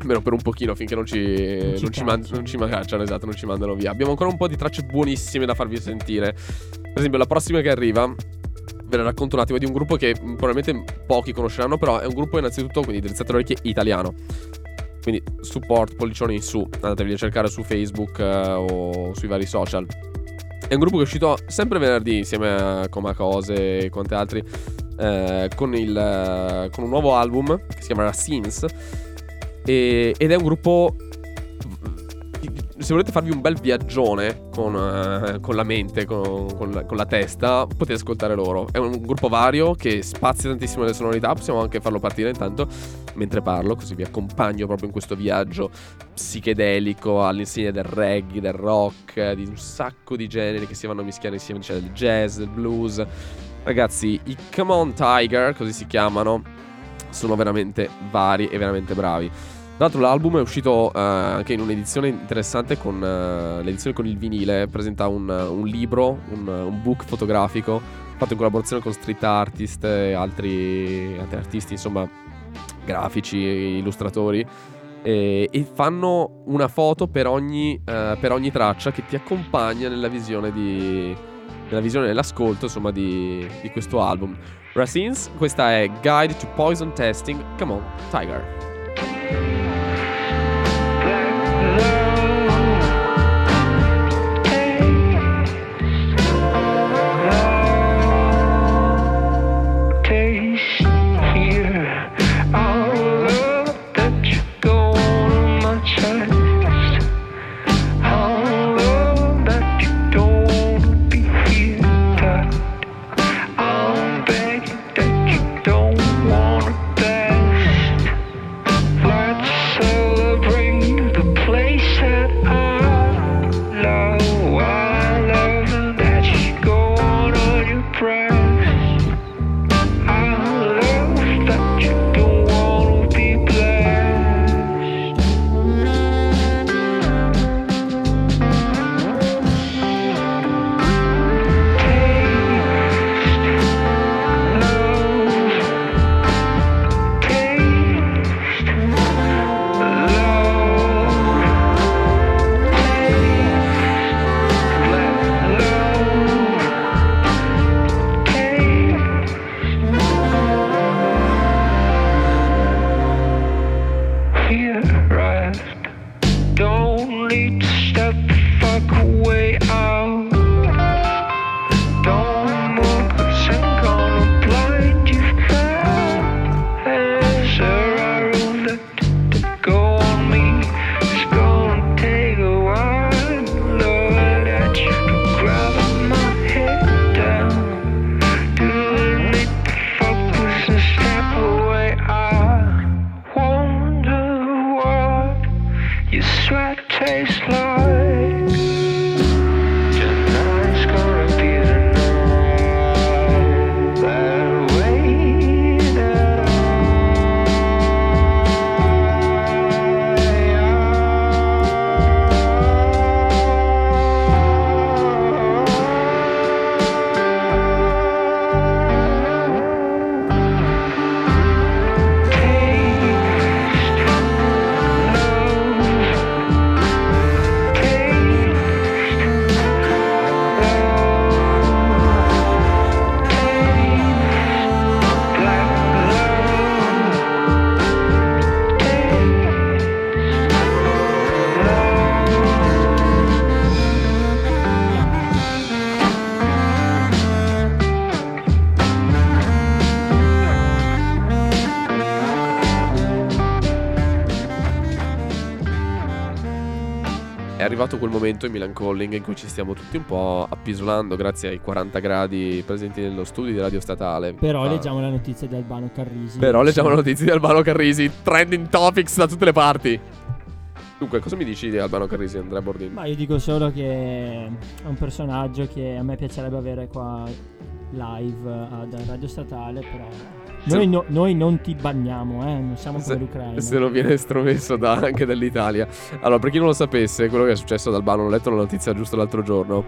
Almeno per un pochino finché non ci, Non ci non ci, man- non ci cacciano, esatto, non ci mandano via. Abbiamo ancora un po' di tracce buonissime da farvi sentire. Per esempio, la prossima che arriva, ve la racconto un attimo, di un gruppo che probabilmente pochi conosceranno, però è un gruppo innanzitutto, quindi drizzate le orecchie, italiano. Quindi support, pollicione in su, andatevi a cercare su Facebook eh, o sui vari social. È un gruppo che è uscito sempre venerdì insieme a Coma Cose e quante altri eh, con, il, eh, con un nuovo album che si chiamerà Scenes e- ed è un gruppo se volete farvi un bel viaggione con, eh, con la mente, con, con la, con la testa, potete ascoltare loro. È un gruppo vario che spazia tantissimo le sonorità. Possiamo anche farlo partire intanto mentre parlo, così vi accompagno proprio in questo viaggio psichedelico all'insegna del reggae, del rock, di un sacco di generi che si vanno a mischiare insieme, c'è del jazz, del blues. Ragazzi, i Come On Tiger, così si chiamano, sono veramente vari e veramente bravi. Tra l'altro l'album è uscito eh, anche in un'edizione interessante con eh, l'edizione con il vinile, presenta un, un libro, un, un book fotografico fatto in collaborazione con street artist e altri, altri artisti, insomma, grafici, illustratori. E, e fanno una foto per ogni, eh, per ogni traccia che ti accompagna nella visione di, nella visione nell'ascolto insomma di, di questo album Racines questa è Guide to Poison Testing. Come on Tiger è arrivato quel momento in Milan Calling in cui ci stiamo tutti un po' appisolando grazie ai 40 gradi presenti nello studio di Radio Statale. Però Ah, leggiamo la notizia di Albano Carrisi. Però leggiamo le notizie di Albano Carrisi, trending topics da tutte le parti. Dunque, cosa mi dici di Albano Carrisi, Andrea Bordini? Ma io dico solo che è un personaggio che a me piacerebbe avere qua live ad Radio Statale, però noi, no- noi non ti banniamo, eh, non siamo come l'Ucraina. se non viene estromesso da- anche dall'Italia. Allora, per chi non lo sapesse, quello che è successo ad Albano, ho letto la notizia giusto l'altro giorno,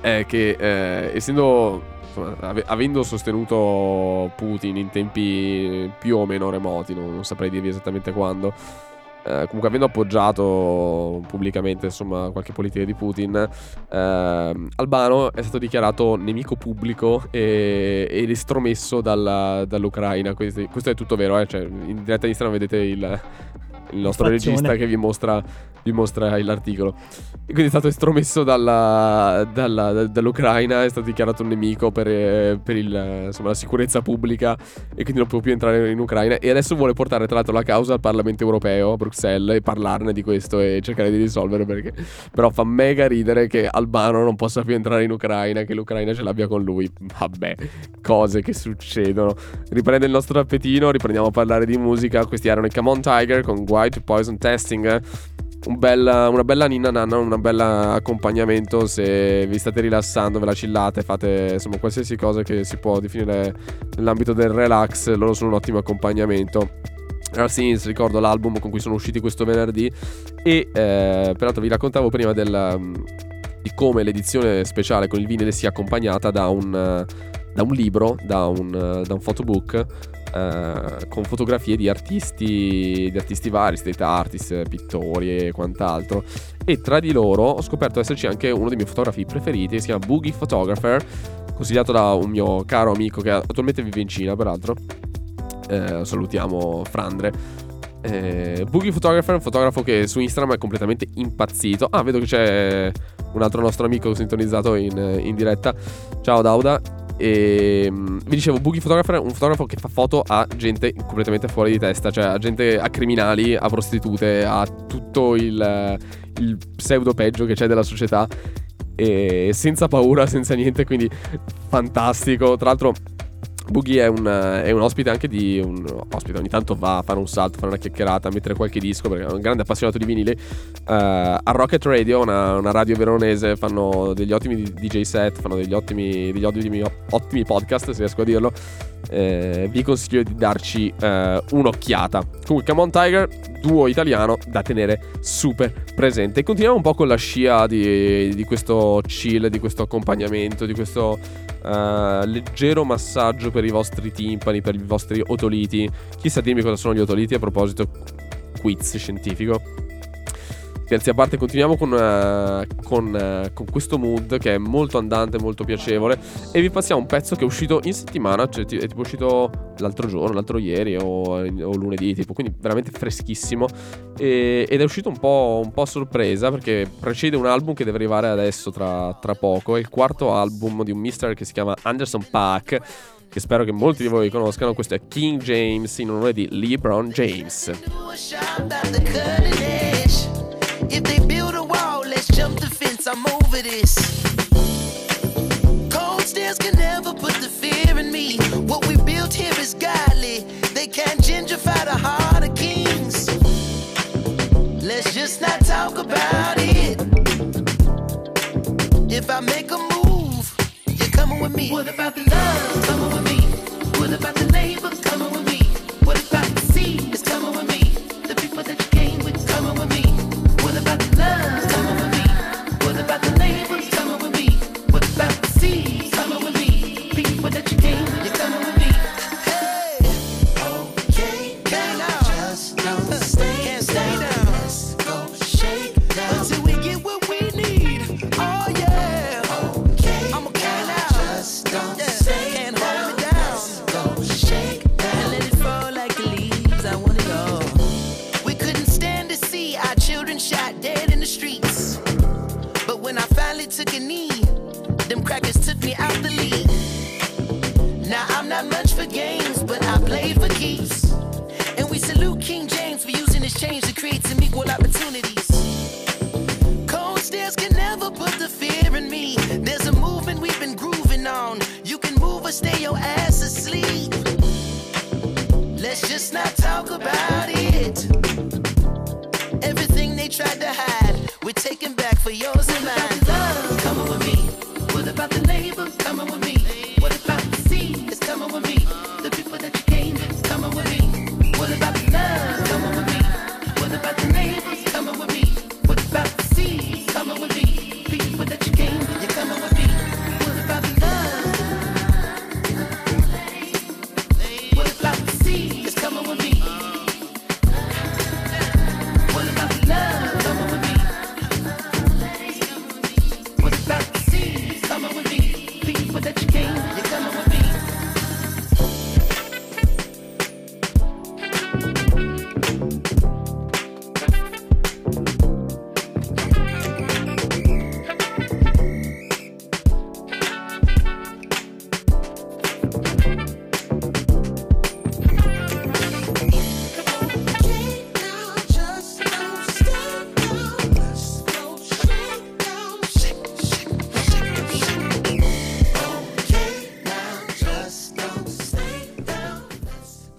è che eh, essendo, insomma, ave- avendo sostenuto Putin in tempi più o meno remoti, non, non saprei dirvi esattamente quando, eh, comunque avendo appoggiato pubblicamente insomma qualche politica di Putin, ehm, Albano è stato dichiarato nemico pubblico e, ed estromesso dalla- dall'Ucraina. Questo, questo è tutto vero, eh? cioè, in diretta Instagram vedete il, il nostro faccione. regista che vi mostra, vi mostra l'articolo. E quindi è stato estromesso dalla- dalla- da- dall'Ucraina, è stato dichiarato un nemico per, eh, per il, insomma, la sicurezza pubblica e quindi non può più entrare in Ucraina. E adesso vuole portare tra l'altro la causa al Parlamento europeo a Bruxelles e parlarne di questo e cercare di risolvere perché però fa mega ridere che Albano non possa più entrare in Ucraina, che l'Ucraina ce l'abbia con lui. Vabbè, cose che succedono. Riprende il nostro tappetino, riprendiamo a parlare di musica. Questi erano i Come On Tiger con White Poison Testing. Un bella- una bella ninna nanna, un bel accompagnamento se vi state rilassando, ve la chillate, fate insomma qualsiasi cosa che si può definire nell'ambito del relax, loro sono un ottimo accompagnamento. Scenes, ricordo l'album con cui sono usciti questo venerdì e eh, peraltro vi raccontavo prima del, um, di come l'edizione speciale con il vinile sia accompagnata da un, eh, da un libro, da un, eh, da un photobook eh, con fotografie di artisti, di artisti vari, street artist, pittori e quant'altro. E tra di loro ho scoperto esserci anche uno dei miei fotografi preferiti, si chiama Boogie Photographer, consigliato da un mio caro amico che attualmente vive in Cina, peraltro. Eh, salutiamo Frandre. Eh, Boogie Photographer è un fotografo che su Instagram è completamente impazzito. Ah, vedo che c'è un altro nostro amico sintonizzato in, in diretta. Ciao Dauda. E mm, vi dicevo, Boogie Photographer è un fotografo che fa foto a gente completamente fuori di testa, cioè a gente, a criminali, a prostitute, a tutto il, il pseudo peggio che c'è della società. E senza paura, senza niente, quindi fantastico. Tra l'altro, Boogie è un, è un ospite anche di un ospite, ogni tanto va a fare un salto, fare una chiacchierata, a mettere qualche disco perché è un grande appassionato di vinili. Eh, a Rocket Radio, una, una radio veronese, fanno degli ottimi DJ set, fanno degli ottimi, degli ottimi, ottimi podcast, se riesco a dirlo. Eh, vi consiglio di darci eh, un'occhiata. Comunque, Come On Tiger, duo italiano da tenere super presente. Continuiamo un po' con la scia di, di questo chill, di questo accompagnamento, di questo eh, leggero massaggio per i vostri timpani, per i vostri otoliti. Chissà dirmi cosa sono gli otoliti a proposito, quiz scientifico. Scherzi a parte, continuiamo con, eh, con, eh, con questo mood che è molto andante, molto piacevole. E vi passiamo un pezzo che è uscito in settimana, cioè è tipo uscito l'altro giorno, l'altro ieri o, o lunedì, tipo, quindi veramente freschissimo. E- ed è uscito un po', un po' a sorpresa perché precede un album che deve arrivare adesso tra, tra poco. È il quarto album di un mister che si chiama Anderson Paak. Che spero che molti di voi conoscano. Questo è King James in onore di LeBron James. Stairs can never put the fear in me. What we built here is godly. They can't gentrify the heart of kings. Let's just not talk about it. If I make a move, you're coming with me. What about the love? Coming with me. What about the neighbors? Coming with me.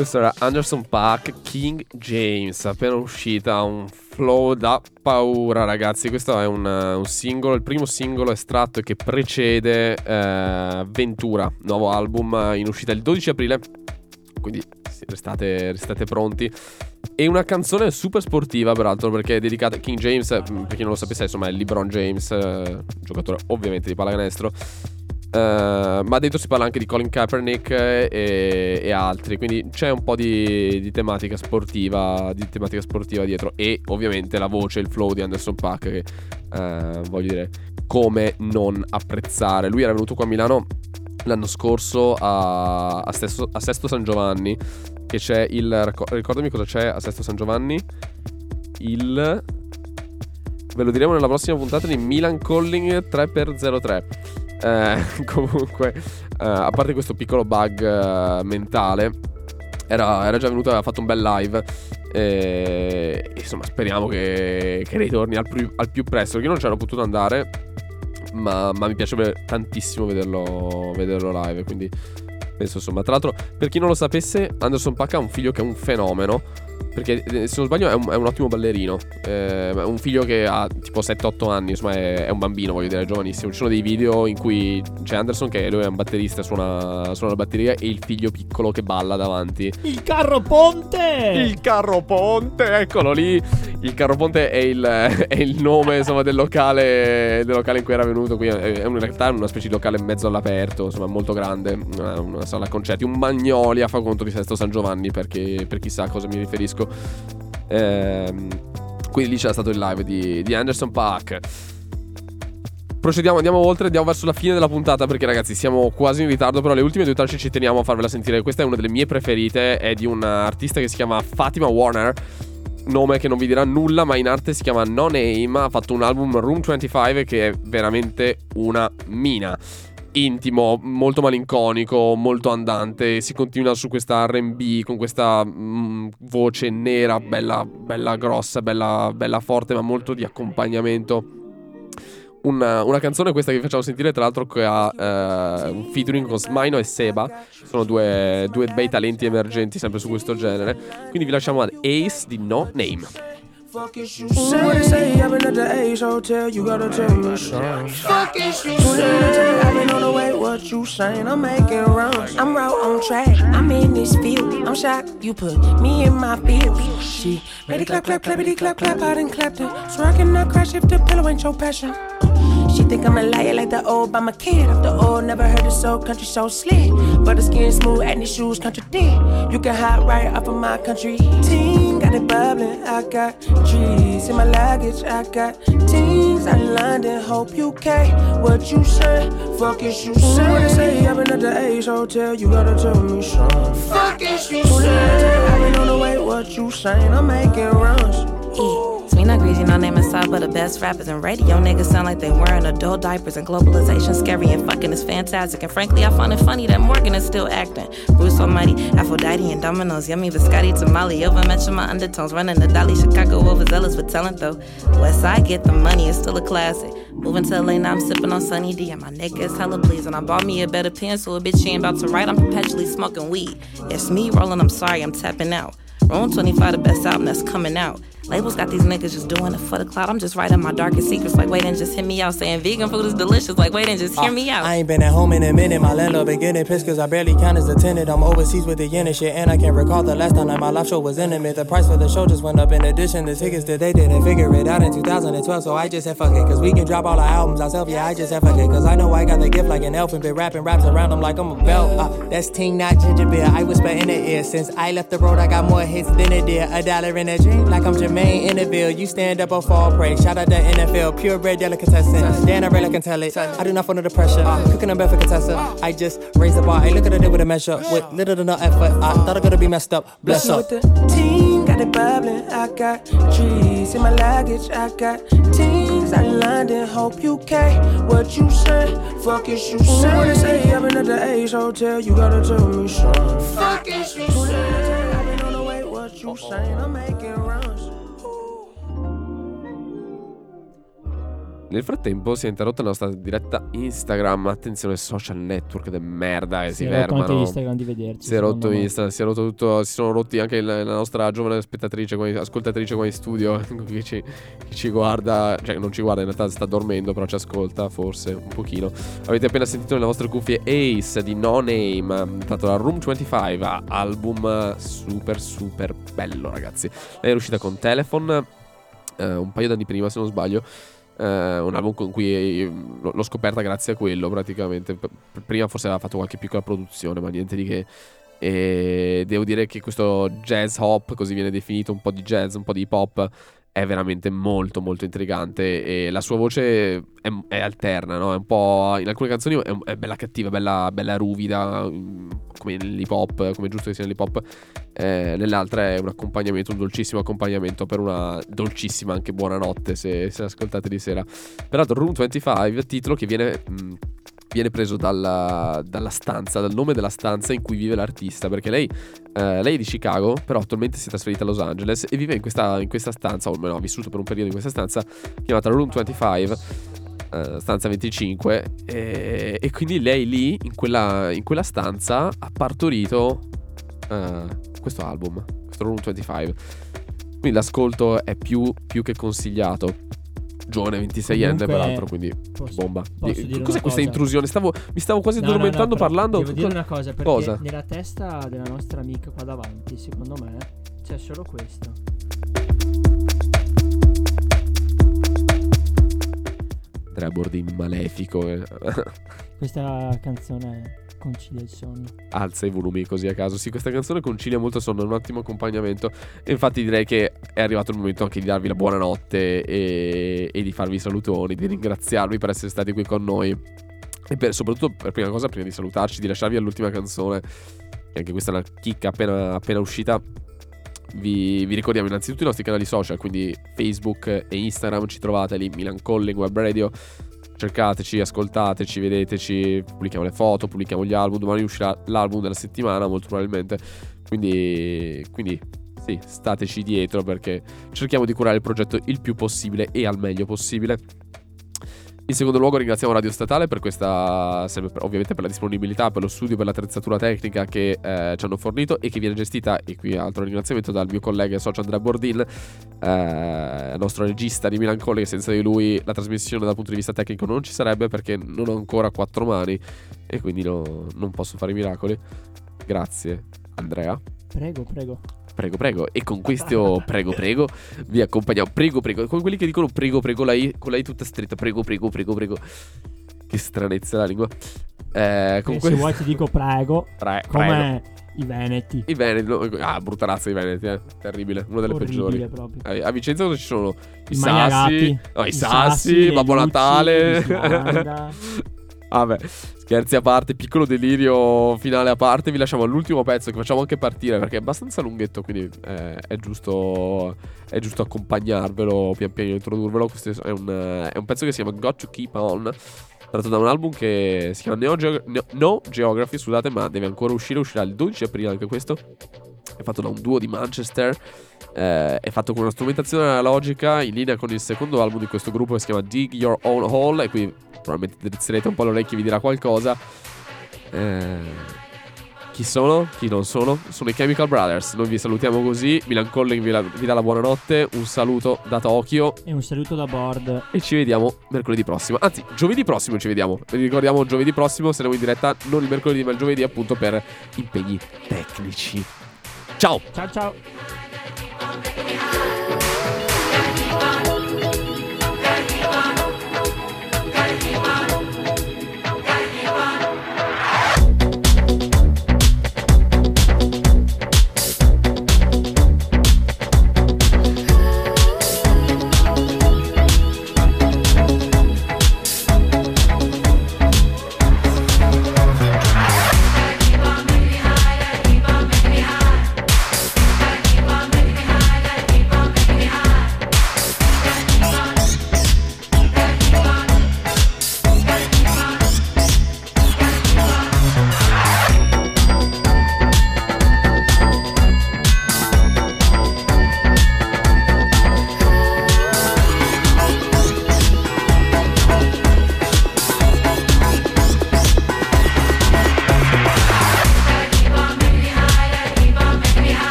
Questo era Anderson Paak King James, appena uscita, un flow da paura ragazzi, questo è un, un singolo, il primo singolo estratto che precede eh, Ventura, nuovo album in uscita il 12 aprile, quindi restate, restate pronti. E una canzone super sportiva peraltro perché è dedicata a King James, eh, per chi non lo sapesse insomma è LeBron James, eh, giocatore ovviamente di pallacanestro. Uh, ma dentro si parla anche di Colin Kaepernick e, e altri, quindi c'è un po' di, di, tematica sportiva, di tematica sportiva dietro e ovviamente la voce, il flow di Anderson Paak che uh, voglio dire come non apprezzare. Lui era venuto qua a Milano l'anno scorso a, a, Sesto, a Sesto San Giovanni, che c'è il ricordami cosa c'è a Sesto San Giovanni? Il ve lo diremo nella prossima puntata di Milan Calling 3x03. Eh, <laughs> comunque, eh, a parte questo piccolo bug eh, mentale, era, era, già venuto, aveva fatto un bel live. E, insomma, speriamo che, che ritorni al più, al più presto. Perché io non c'ero potuto andare, ma, ma mi piacerebbe tantissimo vederlo, vederlo live. Quindi penso insomma. Tra l'altro, per chi non lo sapesse, Anderson Paak ha un figlio che è un fenomeno. Perché se non sbaglio è un, è un ottimo ballerino. Eh, un figlio che ha tipo 7-8 anni, insomma è, è, un bambino, voglio dire, è giovanissimo. Ci sono dei video in cui c'è Anderson che lui è un batterista, suona, suona la batteria e il figlio piccolo che balla davanti. Il carro ponte! Il carro ponte, eccolo lì. Il carro ponte è il, <laughs> è il nome insomma del locale, del locale in cui era venuto. Qui è in realtà una specie di locale in mezzo all'aperto, insomma molto grande, una, una sala concerti, un Magnolia fa conto di Sesto San Giovanni perché per chissà a cosa mi riferisco. Ehm, quindi lì c'era stato il live di, di Anderson Paak. Procediamo, andiamo oltre, andiamo verso la fine della puntata perché ragazzi siamo quasi in ritardo, però le ultime due tracce ci teniamo a farvela sentire. Questa è una delle mie preferite, è di un artista che si chiama Fatima Warner, nome che non vi dirà nulla, ma in arte si chiama No Name, ha fatto un album Room 25 che è veramente una mina intimo, molto malinconico, molto andante. Si continua su questa RB con questa mm, voce nera, bella, bella grossa, bella, bella forte, ma molto di accompagnamento. Una, una, canzone questa che vi facciamo sentire, tra l'altro, che ha eh, un featuring con Smaino e Seba. Sono due, due bei talenti emergenti sempre su questo genere. Quindi vi lasciamo ad Ace di No Name. Fuck is you say? Say? I've been at the Ace Hotel, you gotta tell me something. Fuck is you say? I've been on the way, what you saying? I'm making runs. I'm right on track. I'm in this field. I'm shocked you put me in my field. She ready clap, clap, clappity, clap, clap, I done clapped it. So I cannot crash if the pillow ain't your passion. Think I'm a liar like the old by my kid. After all, never heard it so country so slick. But the skin smooth and these shoes contradict. You can hide right off of my country team. Got it bubbling, I got trees in my luggage. I got teens out in London, hope you care. What you say? Fuck is you say? What it say? I've been at the Ace Hotel, you gotta tell me something. Fuck is you say? I've been on the way, what you saying? I'm making runs. Yeah. Me not greasy, no name inside, but the best rappers and radio niggas sound like they wearing adult diapers. And globalization scary and fucking is fantastic. And frankly, I find it funny that Morgan is still acting. Bruce Almighty, Aphrodite, and Dominoes. Yummy biscotti tamale. Over mention my undertones. Running the Dolly, Chicago overzealous with talent though. West Side get the money, it's still a classic. Moving to LA now, I'm sipping on Sunny D. And my neck is hella pleased. And I bought me a better pen, so a bitch ain't about to write. I'm perpetually smoking weed. It's me rolling, I'm sorry, I'm tapping out. Room 25, the best album that's coming out. Labels got these niggas just doing it for the clout. I'm just writing my darkest secrets, like wait and just hit me out. Saying vegan food is delicious, like wait and just hear me out. I ain't been at home in a minute. My landlord been getting pissed cause I barely count as a tenant. I'm overseas with the yen and shit. And I can't recall the last time that my live show was intimate. The price for the show just went up in addition. The tickets that they didn't figure it out in 2012. So I just said fuck it. Cause we can drop all our albums ourselves. Yeah, I just said fuck it. Cause I know I got the gift like an elf and been rapping raps around them like I'm a belt. Uh, that's ting, not ginger beer. I whisper in the ear. Since I left the road, I got more hits than a deer. A dollar in a dream like I'm Jermaine in the ville. You stand up or fall prey. Shout out the NFL, purebred delicatessen. Dan, I really can tell it. I do not fall under the pressure. Ah. Cooking a bed for contestant. Ah. I just raise the bar. I look at it with a measure. With little to no effort. I thought I could be messed up. Bless up. with the team, got it bubbling. I got trees in my luggage. I got teams out in London. Hope you can. What you say? Fuck is you say? What they say? I've been at the Ace Hotel. You gotta tell me something. Fuck is you say? I've been on the way. What you saying? I'm making runs. Nel frattempo si è interrotta la nostra diretta Instagram. Attenzione, social network de merda che si, Si è rotto anche fermano. Instagram di vederci. Si è rotto secondo me. Insta, si è rotto tutto. Si sono rotti anche la, la nostra giovane spettatrice, qua in- ascoltatrice qua in studio. <laughs> che, ci, che ci guarda, cioè non ci guarda, in realtà sta dormendo, però ci ascolta forse un pochino. Avete appena sentito nelle vostre cuffie Ace di No Name, tratto da Room 25, album super super bello, ragazzi. Lei è uscita con Telephone eh, un paio d'anni prima, se non sbaglio. Eh, un album con cui eh, l'ho scoperta grazie a quello praticamente. Prima forse aveva fatto qualche piccola produzione, ma niente di che. E devo dire che questo jazz hop, così viene definito, un po' di jazz, un po' di hip hop, è veramente molto molto intrigante e la sua voce è, è alterna, no? È un po'... in alcune canzoni è, è bella cattiva, bella, bella ruvida, mm, come nell'hip hop, come giusto che sia nell'hip hop. Eh, nell'altra è un accompagnamento, un dolcissimo accompagnamento per una dolcissima anche buonanotte se, se ascoltate di sera. Peraltro Room 25, titolo che viene... mh, Viene preso dalla, dalla stanza, dal nome della stanza in cui vive l'artista, perché lei, eh, lei è di Chicago, però attualmente si è trasferita a Los Angeles e vive in questa, in questa stanza, o almeno ha vissuto per un periodo in questa stanza, chiamata Room 25, eh, stanza 25, e, e quindi lei lì, in quella, in quella stanza, ha partorito eh, questo album, questo Room 25. Quindi l'ascolto è più, più che consigliato. Giovane, 26enne Comunque, peraltro, quindi posso- bomba. posso Di- Cos'è questa cosa? intrusione? Stavo, mi stavo quasi No, no, no, addormentando parlando. Devo dire una cosa, perché Cosa? nella testa della nostra amica qua davanti, secondo me, c'è solo questo. Andrea Bordin malefico. eh. Questa canzone concilia il sonno. Alza i volumi così a caso. Sì, questa canzone concilia molto sonno, è un ottimo accompagnamento. E infatti direi che è arrivato il momento anche di darvi la buonanotte e, e di farvi i salutoni, di ringraziarvi per essere stati qui con noi. E per- soprattutto, per prima cosa, prima di salutarci, di lasciarvi all'ultima canzone. E anche questa è una chicca appena, appena uscita. Vi, vi ricordiamo innanzitutto i nostri canali social, quindi Facebook e Instagram, ci trovate lì, Milan Calling Web Radio. Cercateci, ascoltateci, vedeteci, pubblichiamo le foto, pubblichiamo gli album. Domani uscirà l'album della settimana, molto probabilmente. Quindi, quindi sì, stateci dietro perché cerchiamo di curare il progetto il più possibile e al meglio possibile. In secondo luogo ringraziamo Radio Statale per questa, ovviamente per la disponibilità, per lo studio, per l'attrezzatura tecnica che eh, ci hanno fornito e che viene gestita, e qui altro ringraziamento dal mio collega e socio Andrea Bordin, eh, nostro regista di Milan che senza di lui la trasmissione dal punto di vista tecnico non ci sarebbe perché non ho ancora quattro mani e quindi no- non posso fare miracoli. Grazie Andrea. Prego, prego. Prego, prego. E con questo prego, prego, vi accompagniamo. Prego, prego. Con quelli che dicono prego, prego, la I, con la I tutta stretta. Prego, prego, prego, prego. Che stranezza la lingua. Eh, con E que- se vuoi ti dico prego, Pre- come i veneti. I Veneti. no, Ah, brutta razza i Veneti, eh. Terribile. Una delle Orribile peggiori. proprio. Eh, A Vicenza cosa ci sono? I, I sassi. No, i, i sassi, Sassi, Babbo Lucci, Natale. <laughs> Vabbè, scherzi a parte, piccolo delirio finale a parte. Vi lasciamo all'ultimo pezzo che facciamo anche partire perché è abbastanza lunghetto. Quindi eh, è, giusto, è giusto accompagnarvelo pian piano, introdurvelo. Questo è un, è un pezzo che si chiama Got to Keep On. Tratto da un album che si chiama Neo, Geo- No- No Geography, scusate, ma deve ancora uscire. Uscirà il 12 aprile anche questo. È fatto da un duo di Manchester. eh, è fatto con una strumentazione analogica in linea con il secondo album di questo gruppo che si chiama Dig Your Own Hole. E qui probabilmente drizzerete un po' le orecchie e vi dirà qualcosa. Eh, chi sono? Chi non sono? Sono i Chemical Brothers. Noi vi salutiamo così. Milan Calling vi, la- vi dà la buonanotte. Un saluto da Tokyo. E un saluto da board. E ci vediamo mercoledì prossimo. Anzi, giovedì prossimo ci vediamo. Vi ricordiamo giovedì prossimo. Saremo in diretta non il mercoledì, ma il giovedì, appunto per impegni tecnici. Ciao! Ciao ciao.